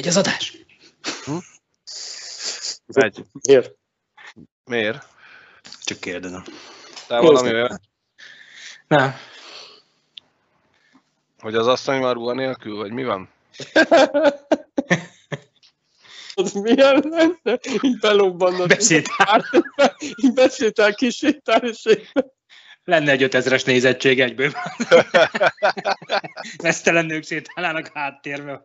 Megy az adás? Hm? Megy. Miért? Miért? Csak kérdezem. De valami Nem. Hogy az asszony már ruha nélkül, vagy mi van? Az milyen lenne? Így belobbannod. Beszéltál. Így beszéltál kis sétálségben. Lenne egy 5000-es nézettség egyből. Vesztelen nők sétálnának háttérbe.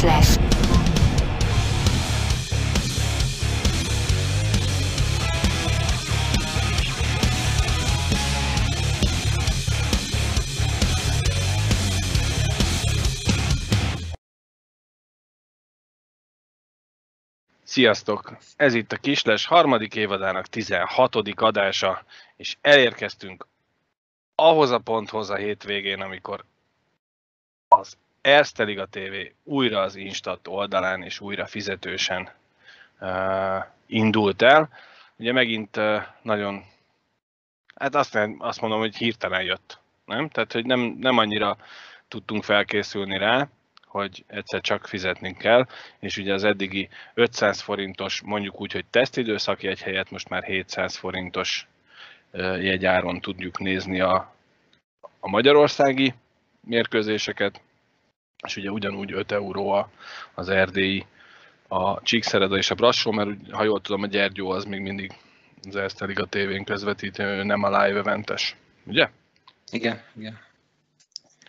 Kisles. Sziasztok! Ez itt a Kisles harmadik évadának 16. adása, és elérkeztünk ahhoz a ponthoz a hétvégén, amikor az Erste Liga TV újra az Instat oldalán és újra fizetősen uh, indult el. Ugye megint uh, nagyon, hát azt, nem, azt mondom, hogy hirtelen jött, nem? Tehát, hogy nem, nem annyira tudtunk felkészülni rá, hogy egyszer csak fizetnünk kell, és ugye az eddigi 500 forintos, mondjuk úgy, hogy tesztidőszaki egy helyet most már 700 forintos jegyáron tudjuk nézni a, a magyarországi mérkőzéseket, és ugye ugyanúgy 5 euró az erdélyi, a Csíkszereda és a Brassó, mert ha jól tudom, a Gyergyó az még mindig az Erste Liga tévén közvetítő, nem a live eventes, ugye? Igen, igen.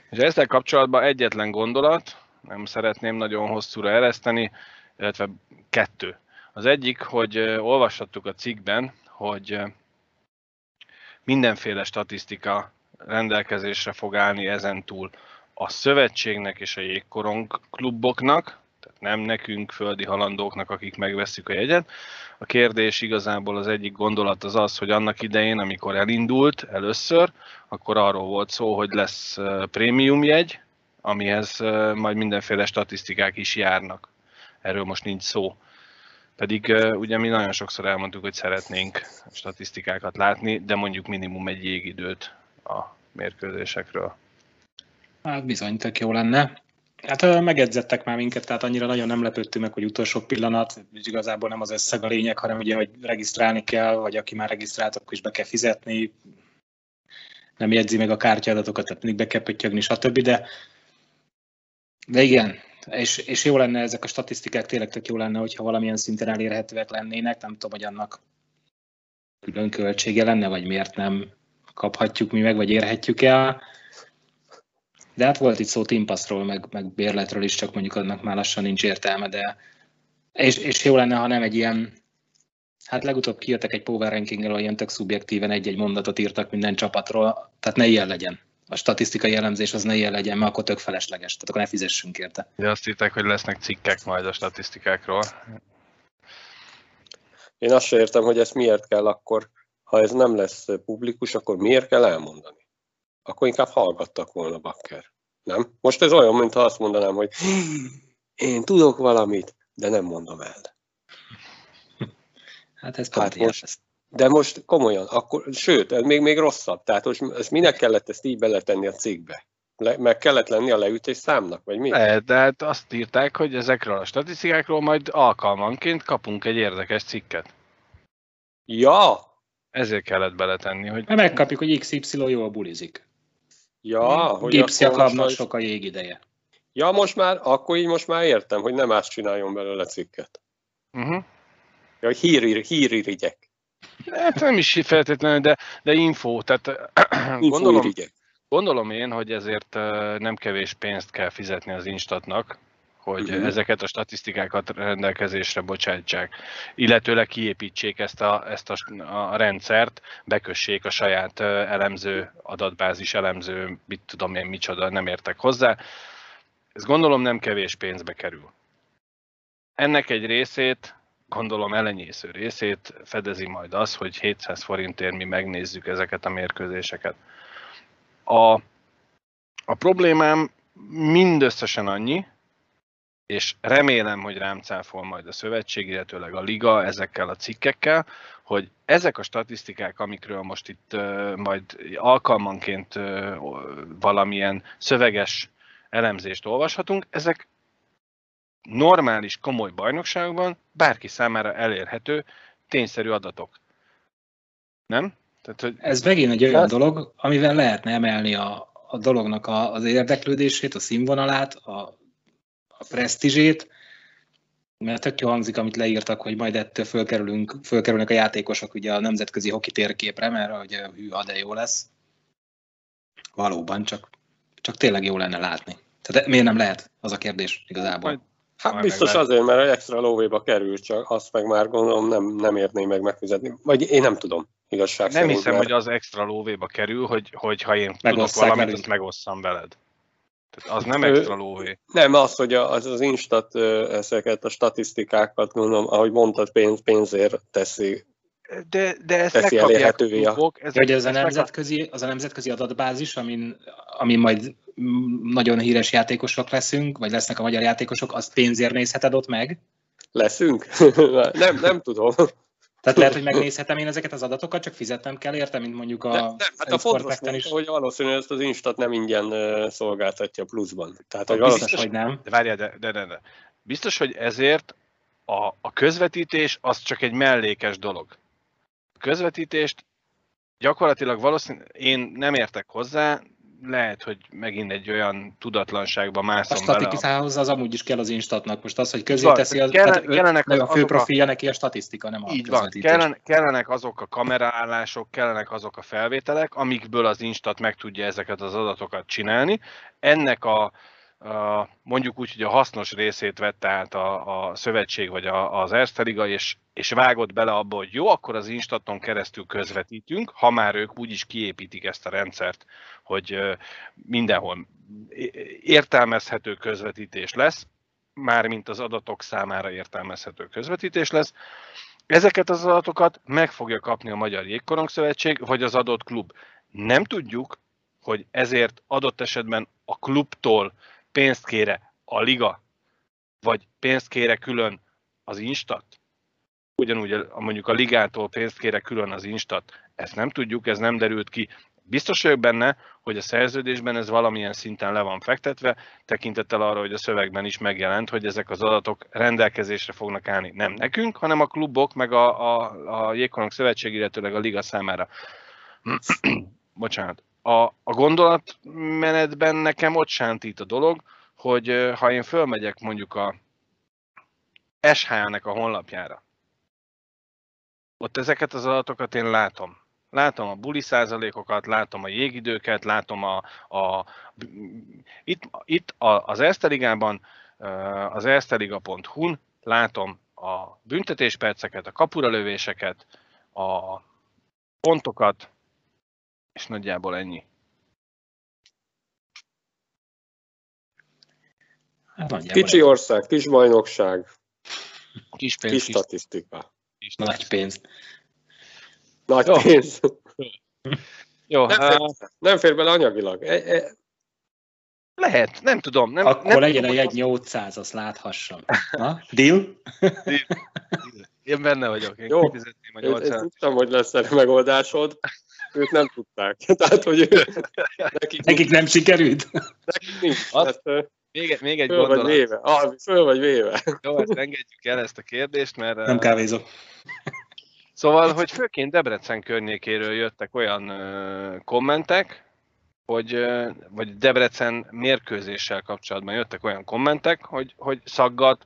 És ezzel kapcsolatban egyetlen gondolat, nem szeretném nagyon hosszúra ereszteni, illetve kettő. Az egyik, hogy olvashattuk a cikkben, hogy mindenféle statisztika rendelkezésre fog állni ezen túl a szövetségnek és a jégkorong kluboknak, tehát nem nekünk, földi halandóknak, akik megveszük a jegyet. A kérdés igazából az egyik gondolat az az, hogy annak idején, amikor elindult először, akkor arról volt szó, hogy lesz prémium jegy, amihez majd mindenféle statisztikák is járnak. Erről most nincs szó. Pedig ugye mi nagyon sokszor elmondtuk, hogy szeretnénk statisztikákat látni, de mondjuk minimum egy jégidőt a mérkőzésekről. Hát bizony, tök jó lenne. Hát megedzettek már minket, tehát annyira nagyon nem lepődtünk meg, hogy utolsó pillanat, és igazából nem az összeg a lényeg, hanem ugye, hogy regisztrálni kell, vagy aki már regisztrált, akkor is be kell fizetni, nem jegyzi meg a kártyadatokat, tehát mindig be kell pöttyögni, stb. De de igen, és, és jó lenne ezek a statisztikák, tényleg tök jó lenne, hogyha valamilyen szinten elérhetőek lennének, nem tudom, hogy annak külön költsége lenne, vagy miért nem kaphatjuk mi meg, vagy érhetjük el. De hát volt itt szó Timpaszról, meg, meg bérletről is, csak mondjuk annak már lassan nincs értelme, de és, és jó lenne, ha nem egy ilyen, hát legutóbb kijöttek egy power ranking ahol ilyen tök szubjektíven egy-egy mondatot írtak minden csapatról, tehát ne ilyen legyen a statisztikai elemzés az ne ilyen legyen, mert akkor tök felesleges, tehát akkor ne fizessünk érte. De azt hitták, hogy lesznek cikkek majd a statisztikákról. Én azt sem értem, hogy ezt miért kell akkor, ha ez nem lesz publikus, akkor miért kell elmondani? Akkor inkább hallgattak volna Bakker. Nem? Most ez olyan, mintha azt mondanám, hogy én tudok valamit, de nem mondom el. Hát ez hát most, de most komolyan, akkor, sőt, ez még, még rosszabb. Tehát most ezt minek kellett ezt így beletenni a cikkbe? Le, meg kellett lenni a leütés számnak, vagy mi? Ne, de hát azt írták, hogy ezekről a statisztikákról majd alkalmanként kapunk egy érdekes cikket. Ja! Ezért kellett beletenni, hogy... Ha megkapjuk, hogy XY jól bulizik. Ja, hogy Gipszi a sok a jégideje. Ja, most már, akkor így most már értem, hogy nem más csináljon belőle cikket. Uh-huh. Ja, hír, híririgyek. Hát nem is feltétlenül, de, de info. Tehát gondolom, gondolom én, hogy ezért nem kevés pénzt kell fizetni az Instatnak, hogy uh-huh. ezeket a statisztikákat rendelkezésre bocsátsák, illetőleg kiépítsék ezt a, ezt a, a rendszert, bekössék a saját elemző, adatbázis elemző, mit tudom én, micsoda, nem értek hozzá. Ez gondolom nem kevés pénzbe kerül. Ennek egy részét gondolom elenyésző részét fedezi majd az, hogy 700 forintért mi megnézzük ezeket a mérkőzéseket. A, a problémám mindösszesen annyi, és remélem, hogy rám cáfol majd a szövetség, illetőleg a liga ezekkel a cikkekkel, hogy ezek a statisztikák, amikről most itt uh, majd alkalmanként uh, valamilyen szöveges elemzést olvashatunk, ezek normális, komoly bajnokságokban bárki számára elérhető tényszerű adatok. Nem? Tehát, hogy... Ez megint egy olyan dolog, amivel lehetne emelni a, a dolognak a, az érdeklődését, a színvonalát, a, a presztízsét, mert tök jó hangzik, amit leírtak, hogy majd ettől fölkerülünk, fölkerülnek a játékosok ugye a nemzetközi hoki térképre, mert hogy hű, de jó lesz. Valóban, csak, csak tényleg jó lenne látni. Tehát miért nem lehet? Az a kérdés igazából. Majd, hát majd biztos azért, mert extra lóvéba kerül, csak azt meg már gondolom nem, nem érné meg megfizetni. Vagy én nem tudom igazság Nem hiszem, mert... hogy az extra lóvéba kerül, hogy, hogy ha én tudok valamit, velünk. azt megosszam veled. Tehát az nem extra lóvé. Nem, az, hogy az, az Instat ezeket a statisztikákat, mondom, ahogy mondtad, pénz, pénzért teszi de, de ezt teszi elérhetővé. A... Ez, hogy ez a nemzetközi, az a nemzetközi adatbázis, amin, amin majd nagyon híres játékosok leszünk, vagy lesznek a magyar játékosok, azt pénzért nézheted ott meg? Leszünk? nem, nem tudom. Tehát lehet, hogy megnézhetem én ezeket az adatokat, csak fizetnem kell érte, mint mondjuk a... De, nem, hát a fontos is. hogy valószínűleg ezt az Instat nem ingyen szolgáltatja pluszban. Tehát, hogy biztos, biztos, hogy nem. De várjál, de, de, de, de. Biztos, hogy ezért a, a közvetítés az csak egy mellékes dolog. A közvetítést gyakorlatilag valószínűleg én nem értek hozzá, lehet, hogy megint egy olyan tudatlanságba mászom A statisztikához az amúgy is kell az instatnak. Most az, hogy közé teszi, az, kellene, hát kellenek az, a fő profilja neki a statisztika, nem a Így van, kellene, kellenek azok a kameraállások, kellenek azok a felvételek, amikből az instat meg tudja ezeket az adatokat csinálni. Ennek a, mondjuk úgy, hogy a hasznos részét vette át a, a szövetség vagy a, az Erste és, és vágott bele abba, hogy jó, akkor az Instaton keresztül közvetítünk, ha már ők úgyis kiépítik ezt a rendszert, hogy mindenhol értelmezhető közvetítés lesz, mármint az adatok számára értelmezhető közvetítés lesz. Ezeket az adatokat meg fogja kapni a Magyar Jégkorong Szövetség, vagy az adott klub. Nem tudjuk, hogy ezért adott esetben a klubtól pénzt kére a liga, vagy pénzt kére külön az instat, ugyanúgy mondjuk a ligától pénzt kére külön az instat, ezt nem tudjuk, ez nem derült ki. Biztos vagyok benne, hogy a szerződésben ez valamilyen szinten le van fektetve, tekintettel arra, hogy a szövegben is megjelent, hogy ezek az adatok rendelkezésre fognak állni. Nem nekünk, hanem a klubok, meg a, a, a Jégkorong Szövetség, illetőleg a liga számára. Bocsánat a, a gondolatmenetben nekem ott sántít a dolog, hogy ha én fölmegyek mondjuk a SH-nek a honlapjára, ott ezeket az adatokat én látom. Látom a buli százalékokat, látom a jégidőket, látom a, a itt, itt az Eszteligában, az eszteliga.hu-n látom a büntetésperceket, a kapuralövéseket, a pontokat, és nagyjából ennyi. Hát Kicsi ország, kis bajnokság, kis, pénz, kis statisztika. Kis nagy pénz. Nagy Jó. pénz. Jó, nem, fér, nem fér bele anyagilag. E, e. Lehet, nem tudom. Nem, Akkor nem legyen tudom, egy az... 800, azt láthassam. Ha? Deal? Deal. Én benne vagyok. Én Jó, én, én tudtam, hogy lesz erre megoldásod ők nem tudták. Tehát, hogy nekik, nekik nem sikerült? Nekik nincs. Azt, még, még egy föl gondolat. Vagy véve. Ah, föl vagy véve. Jó, ezt engedjük el ezt a kérdést, mert... Nem kávézok. Szóval, hogy főként Debrecen környékéről jöttek olyan kommentek, hogy, vagy Debrecen mérkőzéssel kapcsolatban jöttek olyan kommentek, hogy, hogy szaggat,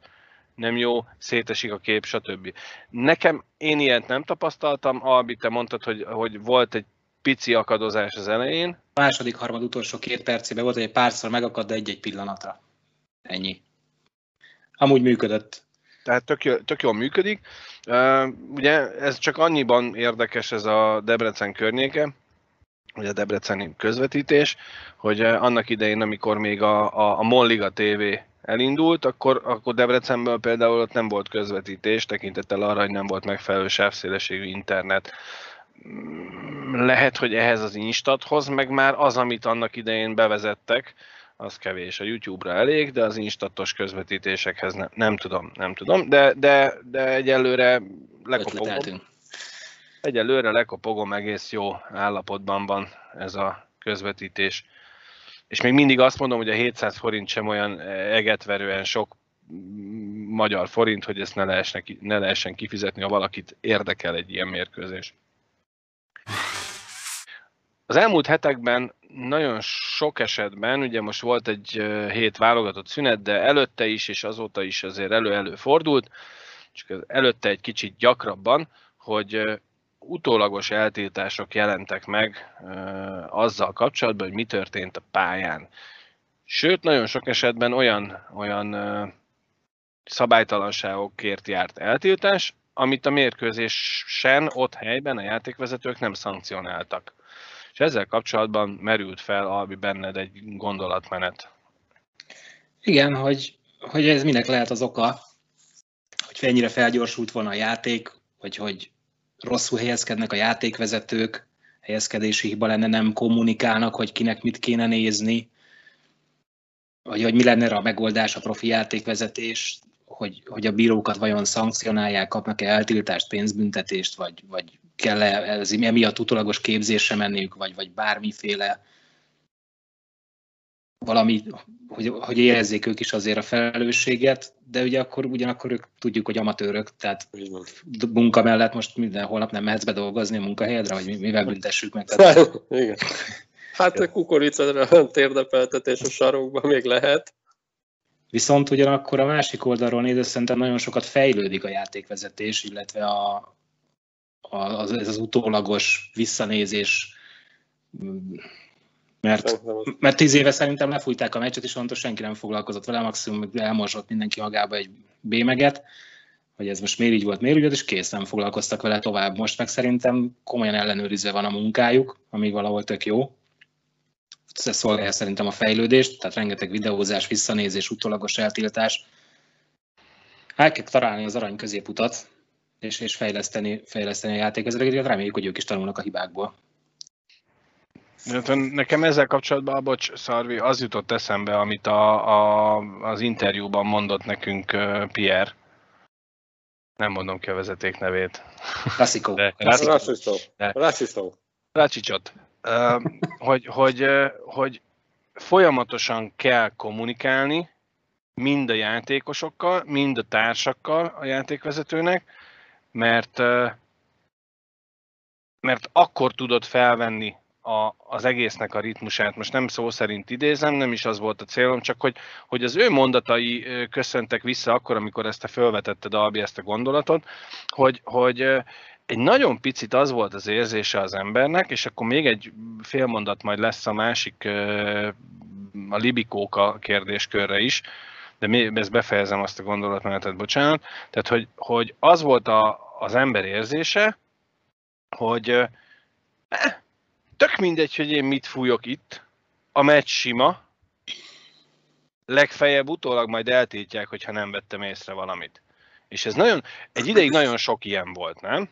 nem jó, szétesik a kép, stb. Nekem, én ilyet nem tapasztaltam, Albi, te mondtad, hogy, hogy volt egy pici akadozás az elején. A második, harmad, utolsó két percében volt, hogy egy párszor megakad, de egy-egy pillanatra. Ennyi. Amúgy működött. Tehát tök, jó, tök jól működik. Ugye ez csak annyiban érdekes ez a Debrecen környéke, vagy a debreceni közvetítés, hogy annak idején, amikor még a, a, a Molliga TV elindult, akkor, akkor Debrecenből például ott nem volt közvetítés, tekintettel arra, hogy nem volt megfelelő sávszélességű internet. Lehet, hogy ehhez az instathoz, meg már az, amit annak idején bevezettek, az kevés. A YouTube-ra elég, de az instatos közvetítésekhez nem, nem tudom, nem tudom, de, de, de egyelőre lekopogom. Egyelőre lekopogom, egész jó állapotban van ez a közvetítés. És még mindig azt mondom, hogy a 700 forint sem olyan egetverően sok magyar forint, hogy ezt ne lehessen, ne lehessen kifizetni, ha valakit érdekel egy ilyen mérkőzés. Az elmúlt hetekben nagyon sok esetben, ugye most volt egy hét válogatott szünet, de előtte is és azóta is azért elő-elő fordult, csak előtte egy kicsit gyakrabban, hogy utólagos eltiltások jelentek meg azzal kapcsolatban, hogy mi történt a pályán. Sőt, nagyon sok esetben olyan, olyan szabálytalanságokért járt eltiltás, amit a mérkőzésen ott helyben a játékvezetők nem szankcionáltak. És ezzel kapcsolatban merült fel, Albi, benned egy gondolatmenet. Igen, hogy, hogy ez minek lehet az oka, hogy ennyire felgyorsult volna a játék, vagy hogy rosszul helyezkednek a játékvezetők, helyezkedési hiba lenne, nem kommunikálnak, hogy kinek mit kéne nézni, vagy hogy mi lenne a megoldás, a profi játékvezetés, hogy, hogy a bírókat vajon szankcionálják, kapnak-e eltiltást, pénzbüntetést, vagy, vagy kell-e ez emiatt utolagos képzésre menniük, vagy, vagy bármiféle valami, hogy, hogy érezzék ők is azért a felelősséget, de ugye akkor ugyanakkor ők tudjuk, hogy amatőrök, tehát munka mellett most minden holnap nem mehetsz bedolgozni a munkahelyedre, hogy mivel büntessük meg. Tehát... Igen. Hát a kukoricára térdepeltetés a sarokban még lehet. Viszont ugyanakkor a másik oldalról nézve szerintem nagyon sokat fejlődik a játékvezetés, illetve a, a, az, ez az utólagos visszanézés, mert, mert tíz éve szerintem lefújták a meccset, és onnantól senki nem foglalkozott vele, maximum elmorzsott mindenki magába egy bémeget, hogy ez most miért így volt, miért úgy és kész, nem foglalkoztak vele tovább. Most meg szerintem komolyan ellenőrizve van a munkájuk, ami valahol tök jó szolgálja szerintem a fejlődést, tehát rengeteg videózás, visszanézés, utólagos eltiltás. El kell találni az arany középutat, és, és fejleszteni, fejleszteni a játékvezetőket, reméljük, hogy ők is tanulnak a hibákból. Nekem ezzel kapcsolatban, bocs, Szarvi, az jutott eszembe, amit a, a, az interjúban mondott nekünk Pierre. Nem mondom ki a vezeték nevét. Klasszikó. Rasszistó. Racsicsot hogy, hogy, hogy folyamatosan kell kommunikálni, mind a játékosokkal, mind a társakkal a játékvezetőnek, mert, mert akkor tudod felvenni a, az egésznek a ritmusát. Most nem szó szerint idézem, nem is az volt a célom, csak hogy, hogy az ő mondatai köszöntek vissza akkor, amikor ezt a felvetetted, Albi, ezt a gondolatot, hogy, hogy egy nagyon picit az volt az érzése az embernek, és akkor még egy fél mondat majd lesz a másik, a libikóka kérdéskörre is, de ezt befejezem azt a gondolatmenetet, bocsánat. Tehát, hogy, hogy az volt a, az ember érzése, hogy eh, tök mindegy, hogy én mit fújok itt, a meccs sima, legfeljebb utólag majd eltiltják, hogyha nem vettem észre valamit. És ez nagyon, egy ideig nagyon sok ilyen volt, nem?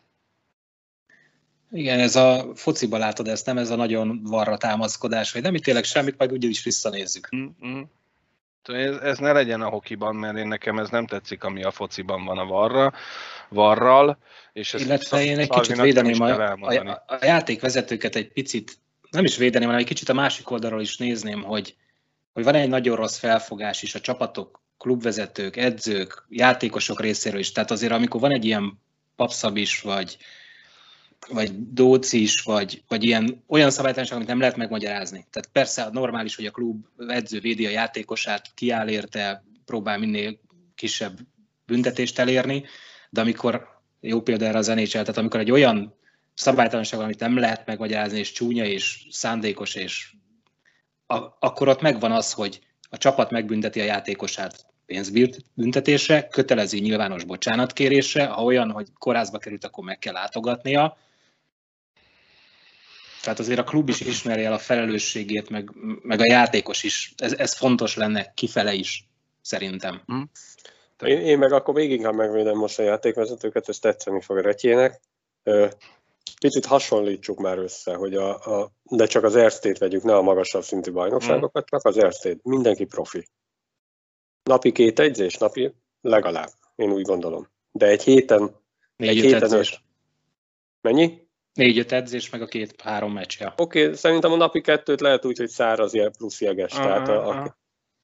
Igen, ez a fociba látod ezt, nem ez a nagyon varra támaszkodás, hogy nem ítélek semmit, majd úgy is visszanézzük. Mm-hmm. Ez, ez ne legyen a hokiban, mert én nekem ez nem tetszik, ami a fociban van a varra, varral. És ezt Illetve én egy kicsit védeném a, a, a játékvezetőket egy picit, nem is védeném, hanem egy kicsit a másik oldalról is nézném, hogy, hogy van egy nagyon rossz felfogás is a csapatok, klubvezetők, edzők, játékosok részéről is. Tehát azért, amikor van egy ilyen papszabis, vagy, vagy dócis, vagy, vagy ilyen olyan szabálytalanság, amit nem lehet megmagyarázni. Tehát persze normális, hogy a klub edző védi a játékosát, kiáll érte, próbál minél kisebb büntetést elérni, de amikor, jó példa erre az NHL, tehát amikor egy olyan szabálytalanság, amit nem lehet megmagyarázni, és csúnya, és szándékos, és a, akkor ott megvan az, hogy a csapat megbünteti a játékosát pénzbüntetésre, kötelező nyilvános bocsánatkérésre, ha olyan, hogy kórházba került, akkor meg kell látogatnia, tehát azért a klub is ismeri el a felelősségét, meg, meg a játékos is. Ez, ez fontos lenne kifele is, szerintem. Mm. Én, én meg akkor még inkább megvédem most a játékvezetőket, ez tetszeni fog a retyének. picit hasonlítsuk már össze, hogy a, a, de csak az Erztét vegyük, ne a magasabb szintű bajnokságokat, csak az Erztét. Mindenki profi. Napi két egyzés, napi legalább, én úgy gondolom. De egy héten, Négy egy héten öt. Mennyi? Négy-öt edzés, meg a két-három meccs. Ja. Oké, okay, szerintem a napi kettőt lehet úgy, hogy száraz ilyen plusz jeges. Aha, tehát a,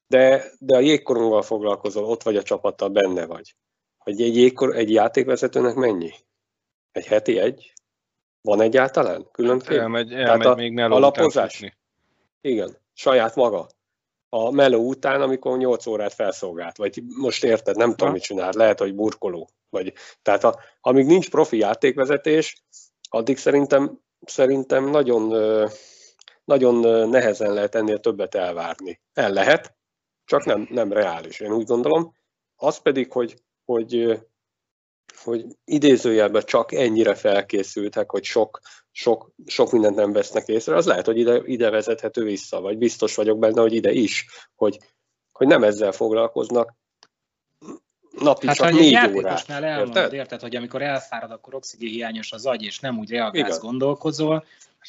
de, de a jégkoronggal foglalkozol, ott vagy a csapattal, benne vagy. Hogy egy, jégkor, egy játékvezetőnek mennyi? Egy heti egy? Van egyáltalán? Különböző? Elmegy, elmegy a még meló után alapozás? futni. Igen, saját maga. A meló után, amikor 8 órát felszolgált, vagy most érted, nem tudom, Ha. mit csinál, lehet, hogy burkoló. Vagy, tehát a, amíg nincs profi játékvezetés, addig szerintem, szerintem nagyon, nagyon nehezen lehet ennél többet elvárni. El lehet, csak nem, nem reális, én úgy gondolom. Az pedig, hogy, hogy, hogy idézőjelben csak ennyire felkészültek, hogy sok, sok, sok mindent nem vesznek észre, az lehet, hogy ide, ide vezethető vissza, vagy biztos vagyok benne, hogy ide is, hogy, hogy nem ezzel foglalkoznak napi Hát, csak négy órát. játékosnál elmondod, Érted? érted, hogy amikor elfárad, akkor oxigén hiányos az agy, és nem úgy reagálsz, Igen. gondolkozol,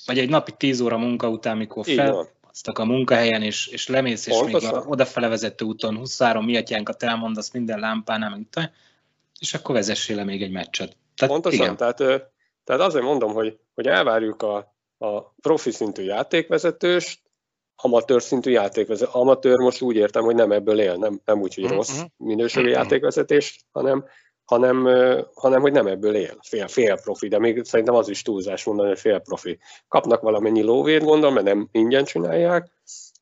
vagy egy napi 10 óra munka után, mikor Így van. felpasztak a munkahelyen, és, és lemész, és még Pontosan. a odafele vezető úton 23 miatyánkat elmondasz minden lámpánál, meg te, és akkor vezessél le még egy meccset. Tehát Pontosan, igen, tehát, tehát azért mondom, hogy, hogy elvárjuk a, a profi szintű játékvezetőst, amatőr szintű játékvezető. Amatőr most úgy értem, hogy nem ebből él, nem, nem úgy, hogy Mhm. rossz minőségű játékvezetés, hanem, hanem, hanem hogy nem ebből él. Fél, fél profi, de még szerintem az is túlzás mondani, hogy fél profi. Kapnak valamennyi lóvét, gondolom, mert nem ingyen csinálják,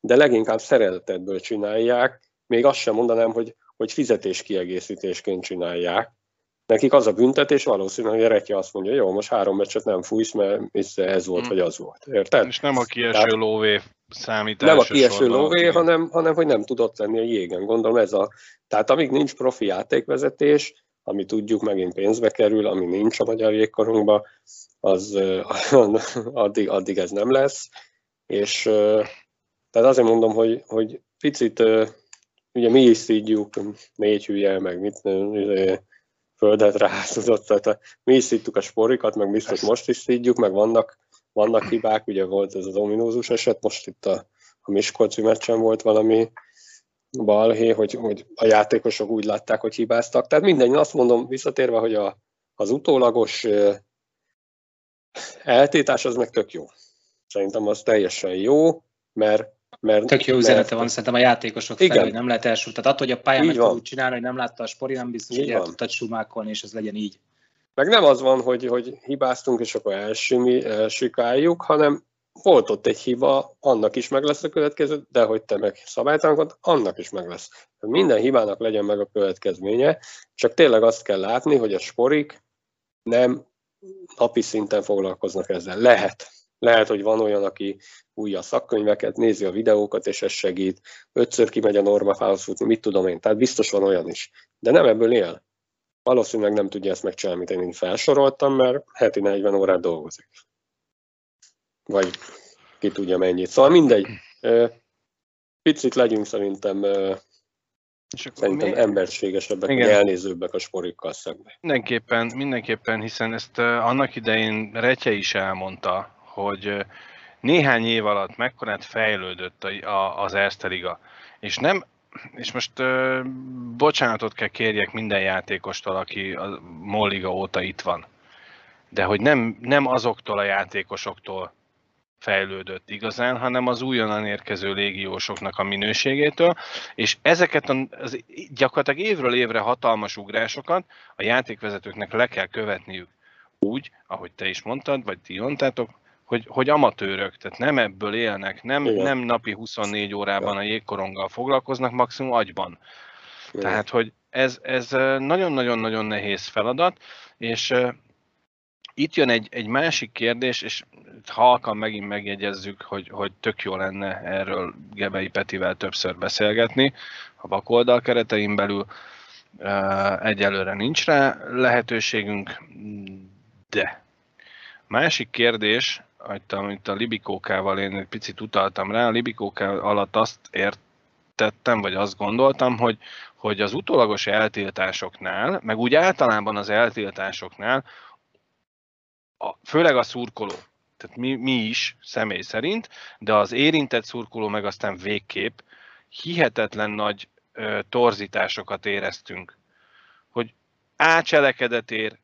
de leginkább szeretetből csinálják. Még azt sem mondanám, hogy, hogy fizetéskiegészítésként csinálják. Nekik az a büntetés valószínűleg, hogy a Rekje azt mondja, jó, most három meccset nem fújsz, mert ez volt, Mm. vagy az volt. Érted? És nem a kieső Tehát- lóvé számít nem a kieső lóvé, hanem, hanem hogy nem tudott lenni a jégen. Gondolom ez a... Tehát amíg nincs profi játékvezetés, ami tudjuk megint pénzbe kerül, ami nincs a magyar jégkorunkban, az addig, addig ez nem lesz. És tehát azért mondom, hogy, hogy picit, ugye mi is szídjuk, négy hülye, meg mit, földet ráházudott, tehát mi is szídtuk a sporikat, meg biztos most is szídjuk, meg vannak, vannak hibák, ugye volt ez az ominózus eset, most itt a, a Miskolci meccsen volt valami balhé, hogy, hogy a játékosok úgy látták, hogy hibáztak. Tehát mindegy, azt mondom visszatérve, hogy a, az utólagos eltétás az meg tök jó. Szerintem az teljesen jó, mert mert, tök jó mert- üzenete van szerintem a játékosok felé, Igen. hogy nem lehet elsúl. Tehát attól, hogy a pályán meg úgy csinálni, hogy nem látta a spori, nem biztos, Így hogy el van. tudtad sumákolni, és ez legyen így. Meg nem az van, hogy, hogy hibáztunk, és akkor elsimi, elsikáljuk, hanem volt ott egy hiba, annak is meg lesz a következő, de hogy te meg szabálytalanod, annak is meg lesz. Minden hibának legyen meg a következménye, csak tényleg azt kell látni, hogy a sporik nem napi szinten foglalkoznak ezzel. Lehet. Lehet, hogy van olyan, aki újja a szakkönyveket, nézi a videókat, és ez segít. Ötször kimegy a normafához futni, mit tudom én. Tehát biztos van olyan is. De nem ebből él valószínűleg nem tudja ezt megcsinálni, amit én felsoroltam, mert heti 40 órát dolgozik. Vagy ki tudja mennyit. Szóval mindegy. Picit legyünk szerintem, És akkor szerintem mi- emberségesebbek, Igen. elnézőbbek a sporikkal szemben. Mindenképpen, mindenképpen, hiszen ezt annak idején Retye is elmondta, hogy néhány év alatt mekkorát fejlődött a, a, az Erste Liga. És nem, és most uh, bocsánatot kell kérjek minden játékostól, aki a Molliga óta itt van. De hogy nem, nem azoktól a játékosoktól fejlődött igazán, hanem az újonnan érkező légiósoknak a minőségétől, és ezeket a, az gyakorlatilag évről évre hatalmas ugrásokat a játékvezetőknek le kell követniük úgy, ahogy te is mondtad, vagy ti mondtátok, hogy, hogy amatőrök, tehát nem ebből élnek, nem, Igen. nem napi 24 órában a jégkoronggal foglalkoznak, maximum agyban. Tehát, hogy ez, ez nagyon-nagyon-nagyon nehéz feladat, és itt jön egy, egy másik kérdés, és halkan megint megjegyezzük, hogy, hogy tök jó lenne erről Gebei Petivel többször beszélgetni a bakoldal keretein belül. Egyelőre nincs rá lehetőségünk, de másik kérdés, amit- amit a Libikókával én egy picit utaltam rá, a Libikóká alatt azt értettem, vagy azt gondoltam, hogy, hogy az utólagos eltiltásoknál, meg úgy általában az eltiltásoknál a, főleg a szurkoló, tehát mi, mi is személy szerint, de az érintett szurkoló meg aztán végképp hihetetlen nagy ö, torzításokat éreztünk. Hogy A cselekedet ér,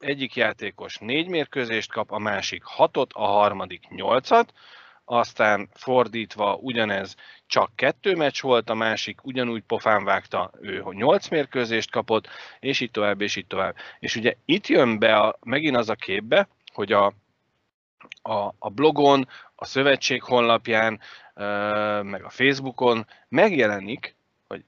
egyik játékos négy mérkőzést kap, a másik hatot, a harmadik nyolcat, aztán fordítva ugyanez csak kettő meccs volt, a másik ugyanúgy pofán vágta, ő hogy nyolc mérkőzést kapott, és így tovább, és így tovább. És ugye itt jön be a, megint az a képbe, hogy a, a, a blogon, a szövetség honlapján, meg a Facebookon megjelenik, hogy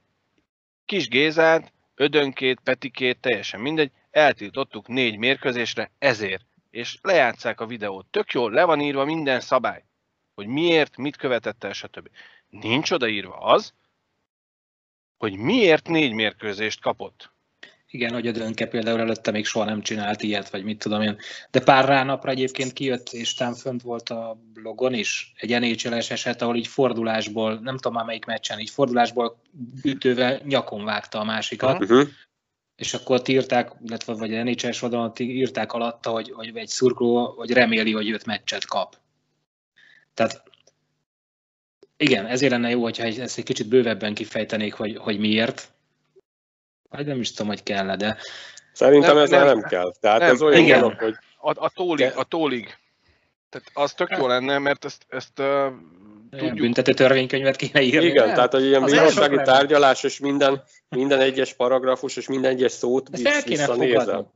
Kis Gézát, Ödönkét, Petikét, teljesen mindegy, eltiltottuk négy mérkőzésre ezért. És lejátszák a videót. Tök jól, le van írva minden szabály. Hogy miért, mit követett el, stb. Nincs odaírva az, hogy miért négy mérkőzést kapott. Igen, hogy a Dönke például előtte még soha nem csinált ilyet, vagy mit tudom én. De pár ránapra egyébként kijött, és tám fönt volt a blogon is, egy nhl eset, ahol így fordulásból, nem tudom már melyik meccsen, így fordulásból ütővel nyakon vágta a másikat. Uh-huh. És akkor ott írták, illetve vagy a NHL-es oldalon írták alatta, hogy, hogy egy szurkoló, hogy reméli, hogy öt meccset kap. Tehát igen, ezért lenne jó, hogyha ezt egy kicsit bővebben kifejtenék, hogy, hogy miért, vagy nem is tudom, hogy kell de... Szerintem nem, ez nem, nem kell. Tehát nem, ez olyan igen. Dolog, hogy... A, a, tólig, a tólig. Tehát az tök jó lenne, mert ezt, ezt tudjuk. Büntető törvénykönyvet kéne írni. Igen, nem? tehát hogy ilyen bírósági tárgyalás, és minden, minden egyes paragrafus, és minden egyes szót ezt el kéne fogadni.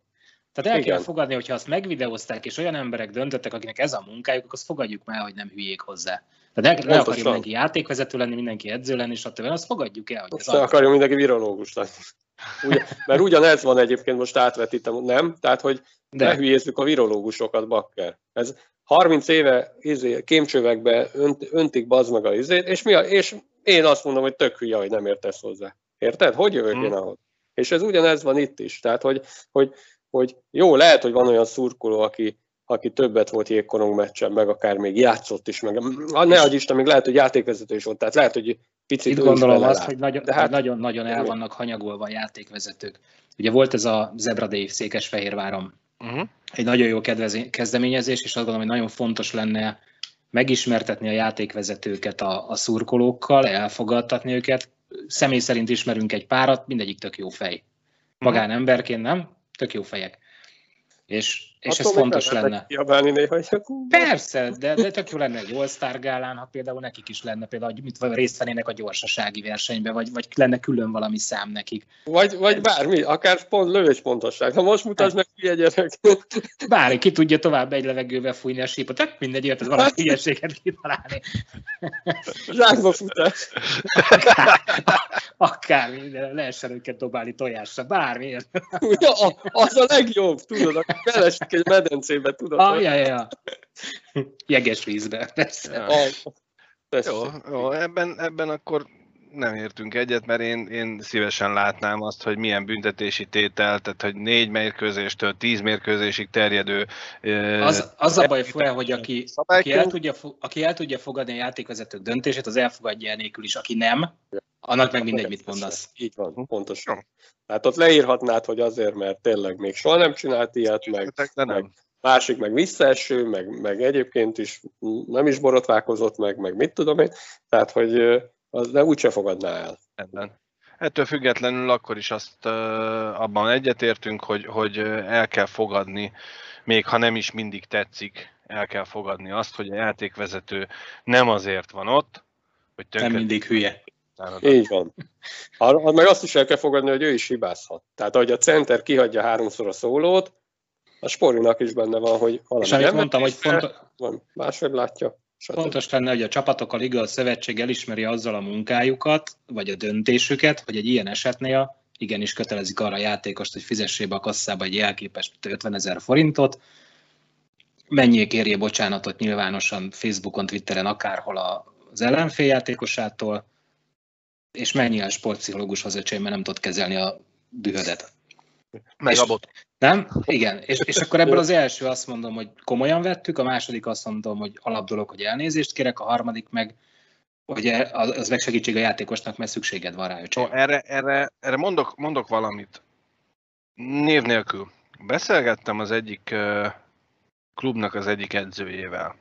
Tehát el kéne fogadni, hogyha azt megvideózták, és olyan emberek döntöttek, akinek ez a munkájuk, akkor azt fogadjuk már, hogy nem hülyék hozzá. Tehát el, le akarja mindenki játékvezető lenni, mindenki edző lenni, stb. Azt fogadjuk el. Hogy ez akarja mindenki virológus lenni. Ugye, mert ugyanez van egyébként, most átvetítem, nem? Tehát, hogy De. ne hülyézzük a virológusokat, bakker. Ez 30 éve izé, kémcsövekbe önt, öntik bazd meg a izét, és, mi a, és én azt mondom, hogy tök hülye, hogy nem értesz hozzá. Érted? Hogy jövök hmm. én ahhoz? És ez ugyanez van itt is. Tehát, hogy, hogy, hogy jó, lehet, hogy van olyan szurkoló, aki, aki többet volt jégkorong meccsen, meg akár még játszott is, meg ne adj Isten, még lehet, hogy játékvezető is volt, tehát lehet, hogy picit Itt gondolom azt, hogy hát- nagyon-nagyon el vannak hanyagolva a játékvezetők. Ugye volt ez a Zebra Day Székesfehérváron, uh-huh. Egy nagyon jó kezdeményezés, és azt gondolom, hogy nagyon fontos lenne megismertetni a játékvezetőket a, a szurkolókkal, elfogadtatni őket. Személy szerint ismerünk egy párat, mindegyik tök jó fej. Mhm. Magánemberként nem, tök jó fejek. És, és ez fontos lenne. Kiabálni néha, hogy... Persze, de, de tök jó lenne egy All-Star gálán, ha például nekik is lenne, például, hogy mit részt vennének a gyorsasági versenybe, vagy, vagy lenne külön valami szám nekik. Vagy, vagy bármi, akár pont lövéspontosság. Ha most mutasd meg, hülye gyerek. Bármi, ki tudja tovább egy levegővel fújni a sípot, tök mindegy, jött ez valami hülyeséget kitalálni. Zsákba futás. Akármi, de lehessen őket dobálni tojásra, bármi. Ja, az a legjobb, tudod, belesik egy medencébe, tudod? Ah, ja, ja. Jeges vízbe, persze. Ja. Ah, persze. Jó, jó ebben, ebben akkor nem értünk egyet, mert én, én szívesen látnám azt, hogy milyen büntetési tétel, tehát hogy négy mérkőzéstől tíz mérkőzésig terjedő... Az, az a baj fel, hogy aki, aki, el tudja, aki el tudja fogadni a játékvezetők döntését, az elfogadja el nélkül is. Aki nem, annak meg mindegy, mit mondasz. Így van, pontosan. Tehát ott leírhatnád, hogy azért, mert tényleg még soha nem csinált ilyet, meg, meg másik meg visszaeső, meg, meg egyébként is nem is borotválkozott meg, meg mit tudom én. Tehát, hogy az de úgyse fogadná el. Ebben. Ettől függetlenül akkor is azt abban egyetértünk, hogy, hogy el kell fogadni, még ha nem is mindig tetszik, el kell fogadni azt, hogy a játékvezető nem azért van ott, hogy tönkre... Nem mindig hülye. Így van. Ha, meg azt is el kell fogadni, hogy ő is hibázhat. Tehát, ahogy a center kihagyja háromszor a szólót, a sporinak is benne van, hogy valami És amit mondtam, hogy fontos... Van, máshogy látja. Stb. Fontos lenne, hogy a csapatok a Liga a Szövetség elismeri azzal a munkájukat, vagy a döntésüket, hogy egy ilyen esetnél igenis kötelezik arra a játékost, hogy fizessébe a kasszába egy jelképes 50 ezer forintot, mennyiek érje bocsánatot nyilvánosan Facebookon, Twitteren, akárhol az ellenfél játékosától, és mennyi a sportpszichológushoz öcsém, mert nem tud kezelni a dühödet. Meg a bot. Nem? Igen. És, és akkor ebből az első azt mondom, hogy komolyan vettük, a második azt mondom, hogy alap dolog, hogy elnézést kérek, a harmadik meg, hogy e, az meg segítség a játékosnak, mert szükséged van rá. Ó, erre, erre, erre mondok, mondok valamit. Név nélkül. Beszélgettem az egyik klubnak az egyik edzőjével.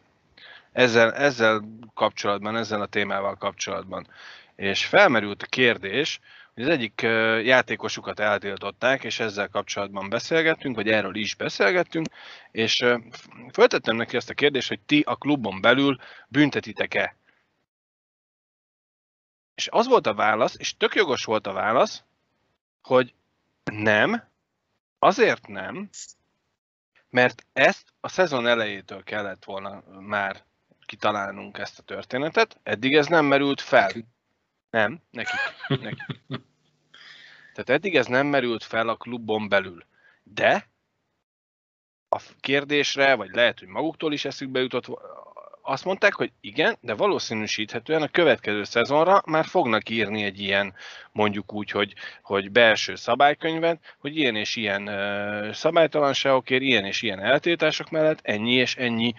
Ezzel, ezzel kapcsolatban, ezzel a témával kapcsolatban. És felmerült a kérdés, hogy az egyik játékosukat eltiltották, és ezzel kapcsolatban beszélgettünk, vagy erről is beszélgettünk, és föltettem neki ezt a kérdést, hogy ti a klubon belül büntetitek-e? És az volt a válasz, és tök jogos volt a válasz, hogy nem, azért nem, mert ezt a szezon elejétől kellett volna már kitalálnunk ezt a történetet, eddig ez nem merült fel. Nem, nekik. nekik. Tehát eddig ez nem merült fel a klubon belül. De a kérdésre, vagy lehet, hogy maguktól is eszükbe jutott, azt mondták, hogy igen, de valószínűsíthetően a következő szezonra már fognak írni egy ilyen, mondjuk úgy, hogy, hogy belső szabálykönyvet, hogy ilyen és ilyen uh, szabálytalanságokért, ilyen és ilyen eltiltások mellett ennyi és ennyi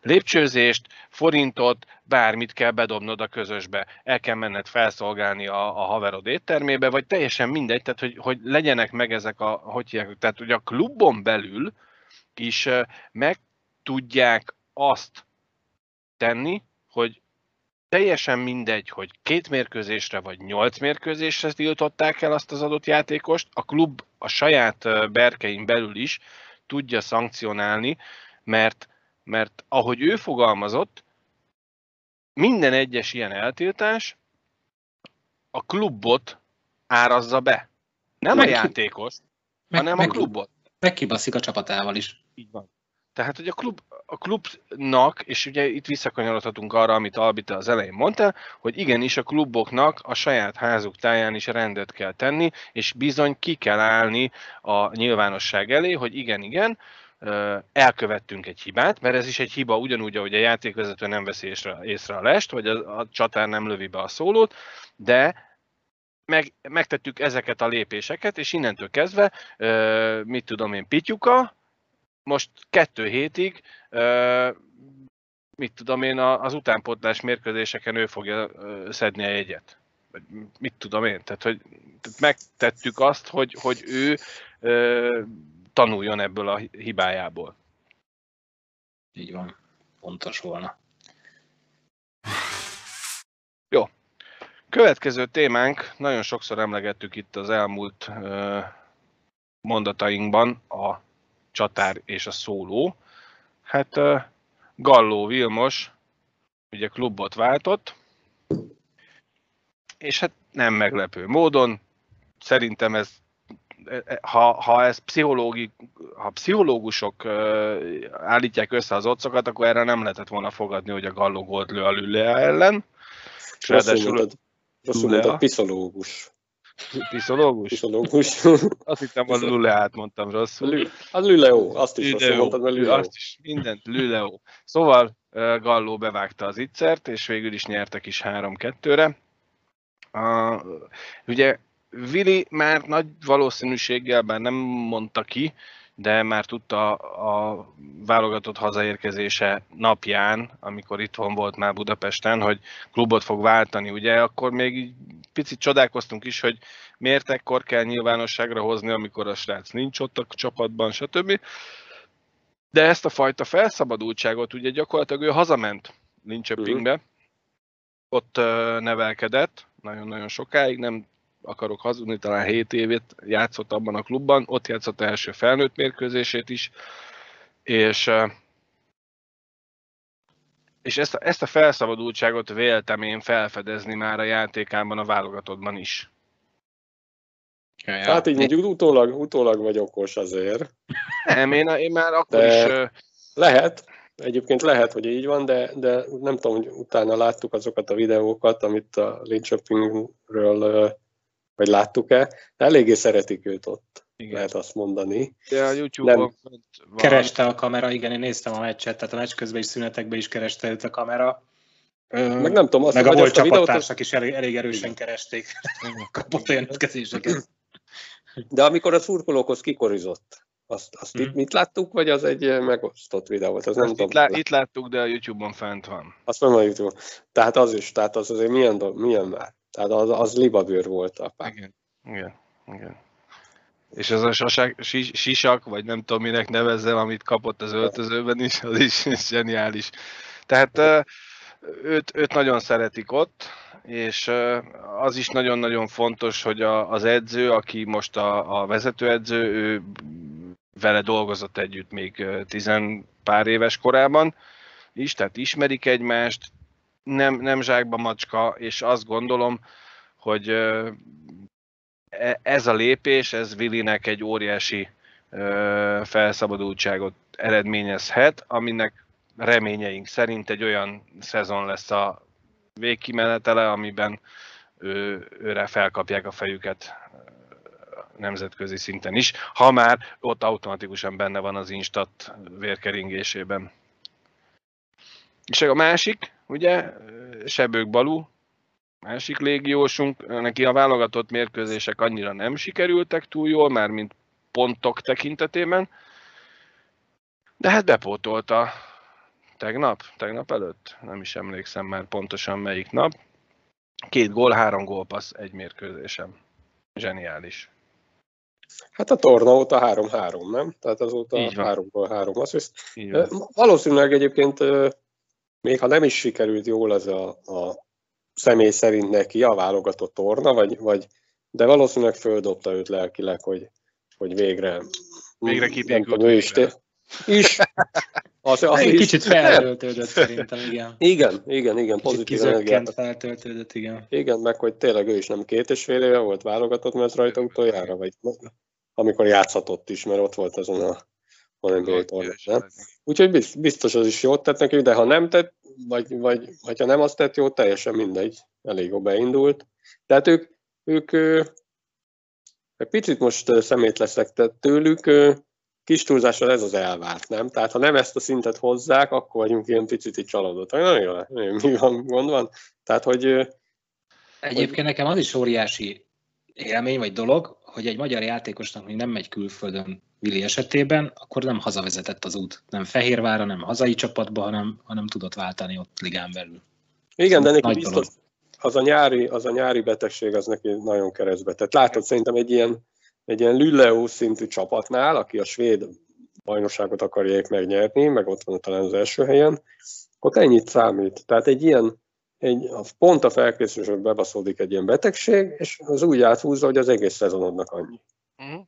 lépcsőzést, forintot, bármit kell bedobnod a közösbe. El kell menned felszolgálni a, a haverod éttermébe, vagy teljesen mindegy, tehát hogy, hogy legyenek meg ezek a, hogy tehát hogy a klubon belül is meg tudják azt tenni, hogy teljesen mindegy, hogy két mérkőzésre vagy nyolc mérkőzésre tiltották el azt az adott játékost, a klub a saját berkein belül is tudja szankcionálni, mert, mert ahogy ő fogalmazott, minden egyes ilyen eltiltás a klubot árazza be. Nem meg, a játékos, meg, hanem meg, a klubot. Megkibaszik a csapatával is. Így van. Tehát, hogy a, klub, a klubnak, és ugye itt visszakanyarodhatunk arra, amit Albita az elején mondta, hogy igenis a kluboknak a saját házuk táján is rendet kell tenni, és bizony ki kell állni a nyilvánosság elé, hogy igen, igen, elkövettünk egy hibát, mert ez is egy hiba, ugyanúgy, ahogy a játékvezető nem veszi észre, észre a lest, vagy a, a csatár nem lövi be a szólót, de meg, megtettük ezeket a lépéseket, és innentől kezdve, mit tudom én, Pityuka, most kettő hétig, mit tudom én, az utánpótlás mérkőzéseken ő fogja szedni a jegyet. Mit tudom én, tehát hogy tehát megtettük azt, hogy, hogy ő tanuljon ebből a hibájából. Így van, pontos volna. Jó. Következő témánk, nagyon sokszor emlegettük itt az elmúlt mondatainkban a csatár és a szóló. Hát Galló Vilmos ugye klubot váltott, és hát nem meglepő módon, szerintem ez ha, ha ez pszichológi, ha pszichológusok állítják össze az otcokat, akkor erre nem lehetett volna fogadni, hogy a Galló gólt lő a Lülea ellen. Rosszul mondtad, rosszul mondtad, pszichológus. Piszológus? Piszológus. Azt hittem, a Luleát mondtam rosszul. Lü, a Lüleó, azt is rosszul mondtad, mert Lüleó. Azt is, mindent Lüleó. Szóval Galló bevágta az ittszert, és végül is nyertek is 3-2-re. Uh, ugye Vili már nagy valószínűséggel, bár nem mondta ki, de már tudta a válogatott hazaérkezése napján, amikor itthon volt már Budapesten, hogy klubot fog váltani, ugye, akkor még picit csodálkoztunk is, hogy miért ekkor kell nyilvánosságra hozni, amikor a srác nincs ott a csapatban, stb. De ezt a fajta felszabadultságot ugye gyakorlatilag ő hazament Linköpingbe, uh-huh. ott nevelkedett nagyon-nagyon sokáig, nem akarok hazudni, talán 7 évet játszott abban a klubban, ott játszott első felnőtt mérkőzését is, és és ezt a, ezt a felszabadultságot véltem én felfedezni már a játékában, a válogatottban is. Hát így mondjuk utólag, utólag vagy okos azért. Nem, én, én már akkor de is... Lehet, egyébként lehet, hogy így van, de, de nem tudom, hogy utána láttuk azokat a videókat, amit a Linköpingről vagy láttuk-e, de eléggé szeretik őt ott. Igen. lehet azt mondani. De a YouTube-on van. Kereste a kamera, igen, én néztem a meccset, tehát a meccs közben is szünetekben is kereste őt a kamera. meg nem tudom, azt, meg a volt csapattársak is elég, elég erősen igen. keresték, kapott olyan ötkezéseket. De amikor a szurkolókhoz kikorizott, azt, azt hmm. itt mit láttuk, vagy az egy megosztott videó volt? Az nem itt, lá, itt láttuk, de a YouTube-on fent van. Azt mondom a YouTube-on. Tehát az is, tehát az azért milyen, milyen már? Tehát az, az libabőr volt a pár. Igen, igen, igen. És az a sasak, sisak, vagy nem tudom minek nevezzem, amit kapott az öltözőben is, az is zseniális. Tehát őt, őt nagyon szeretik ott, és az is nagyon-nagyon fontos, hogy a, az edző, aki most a, a vezetőedző, ő vele dolgozott együtt még tizen pár éves korában is, tehát ismerik egymást, nem, nem zsákba macska, és azt gondolom, hogy ez a lépés, ez Vilinek egy óriási felszabadultságot eredményezhet, aminek reményeink szerint egy olyan szezon lesz a végkimenetele, amiben ő, őre felkapják a fejüket nemzetközi szinten is, ha már ott automatikusan benne van az instat vérkeringésében. És a másik, ugye, Sebők Balú, másik légiósunk, neki a válogatott mérkőzések annyira nem sikerültek túl jól, már mint pontok tekintetében, de hát bepótolta tegnap, tegnap előtt, nem is emlékszem már pontosan melyik nap. Két gól, három gólpassz egy mérkőzésem. Zseniális. Hát a torna óta 3-3, nem? Tehát azóta 3 gól, 3 assziszt. Valószínűleg egyébként még ha nem is sikerült jól ez a, a személy szerint neki a válogatott torna, vagy, vagy de valószínűleg földobta őt lelkileg, hogy, hogy végre, végre kipékült. Ő is, is. Az, az Egy is. kicsit feltöltődött szerintem, igen. Igen, igen, igen. Pozitív energiát. feltöltődött, igen. Igen, meg hogy tényleg ő is nem két és fél éve volt válogatott, mert rajta utoljára, vagy amikor játszhatott is, mert ott volt azon a NBA tornán. Úgyhogy biztos az is jót tett neki, de ha nem tett, vagy, vagy, vagy ha nem azt tett jót, teljesen mindegy. Elég jó beindult. Tehát ők, ők egy picit most szemét leszek tehát tőlük, kis túlzással ez az elvárt, nem? Tehát ha nem ezt a szintet hozzák, akkor vagyunk ilyen picit így csalódottak. Nagyon jó, mi van, gond van? Tehát, hogy... Egyébként hogy... nekem az is óriási élmény vagy dolog, hogy egy magyar játékosnak még nem megy külföldön Vili esetében, akkor nem hazavezetett az út. Nem Fehérvára, nem hazai csapatba, hanem, hanem tudott váltani ott ligán belül. Igen, de neki biztos, az a, nyári, az a nyári betegség az neki nagyon keresztbe. Tehát látod, szerintem egy ilyen, egy ilyen Lülleó szintű csapatnál, aki a svéd bajnokságot akarják megnyerni, meg ott van talán az első helyen, ott ennyit számít. Tehát egy ilyen, egy, pont a felkészülésről bebaszódik egy ilyen betegség, és az úgy áthúzza, hogy az egész szezonodnak annyi. Uh-huh.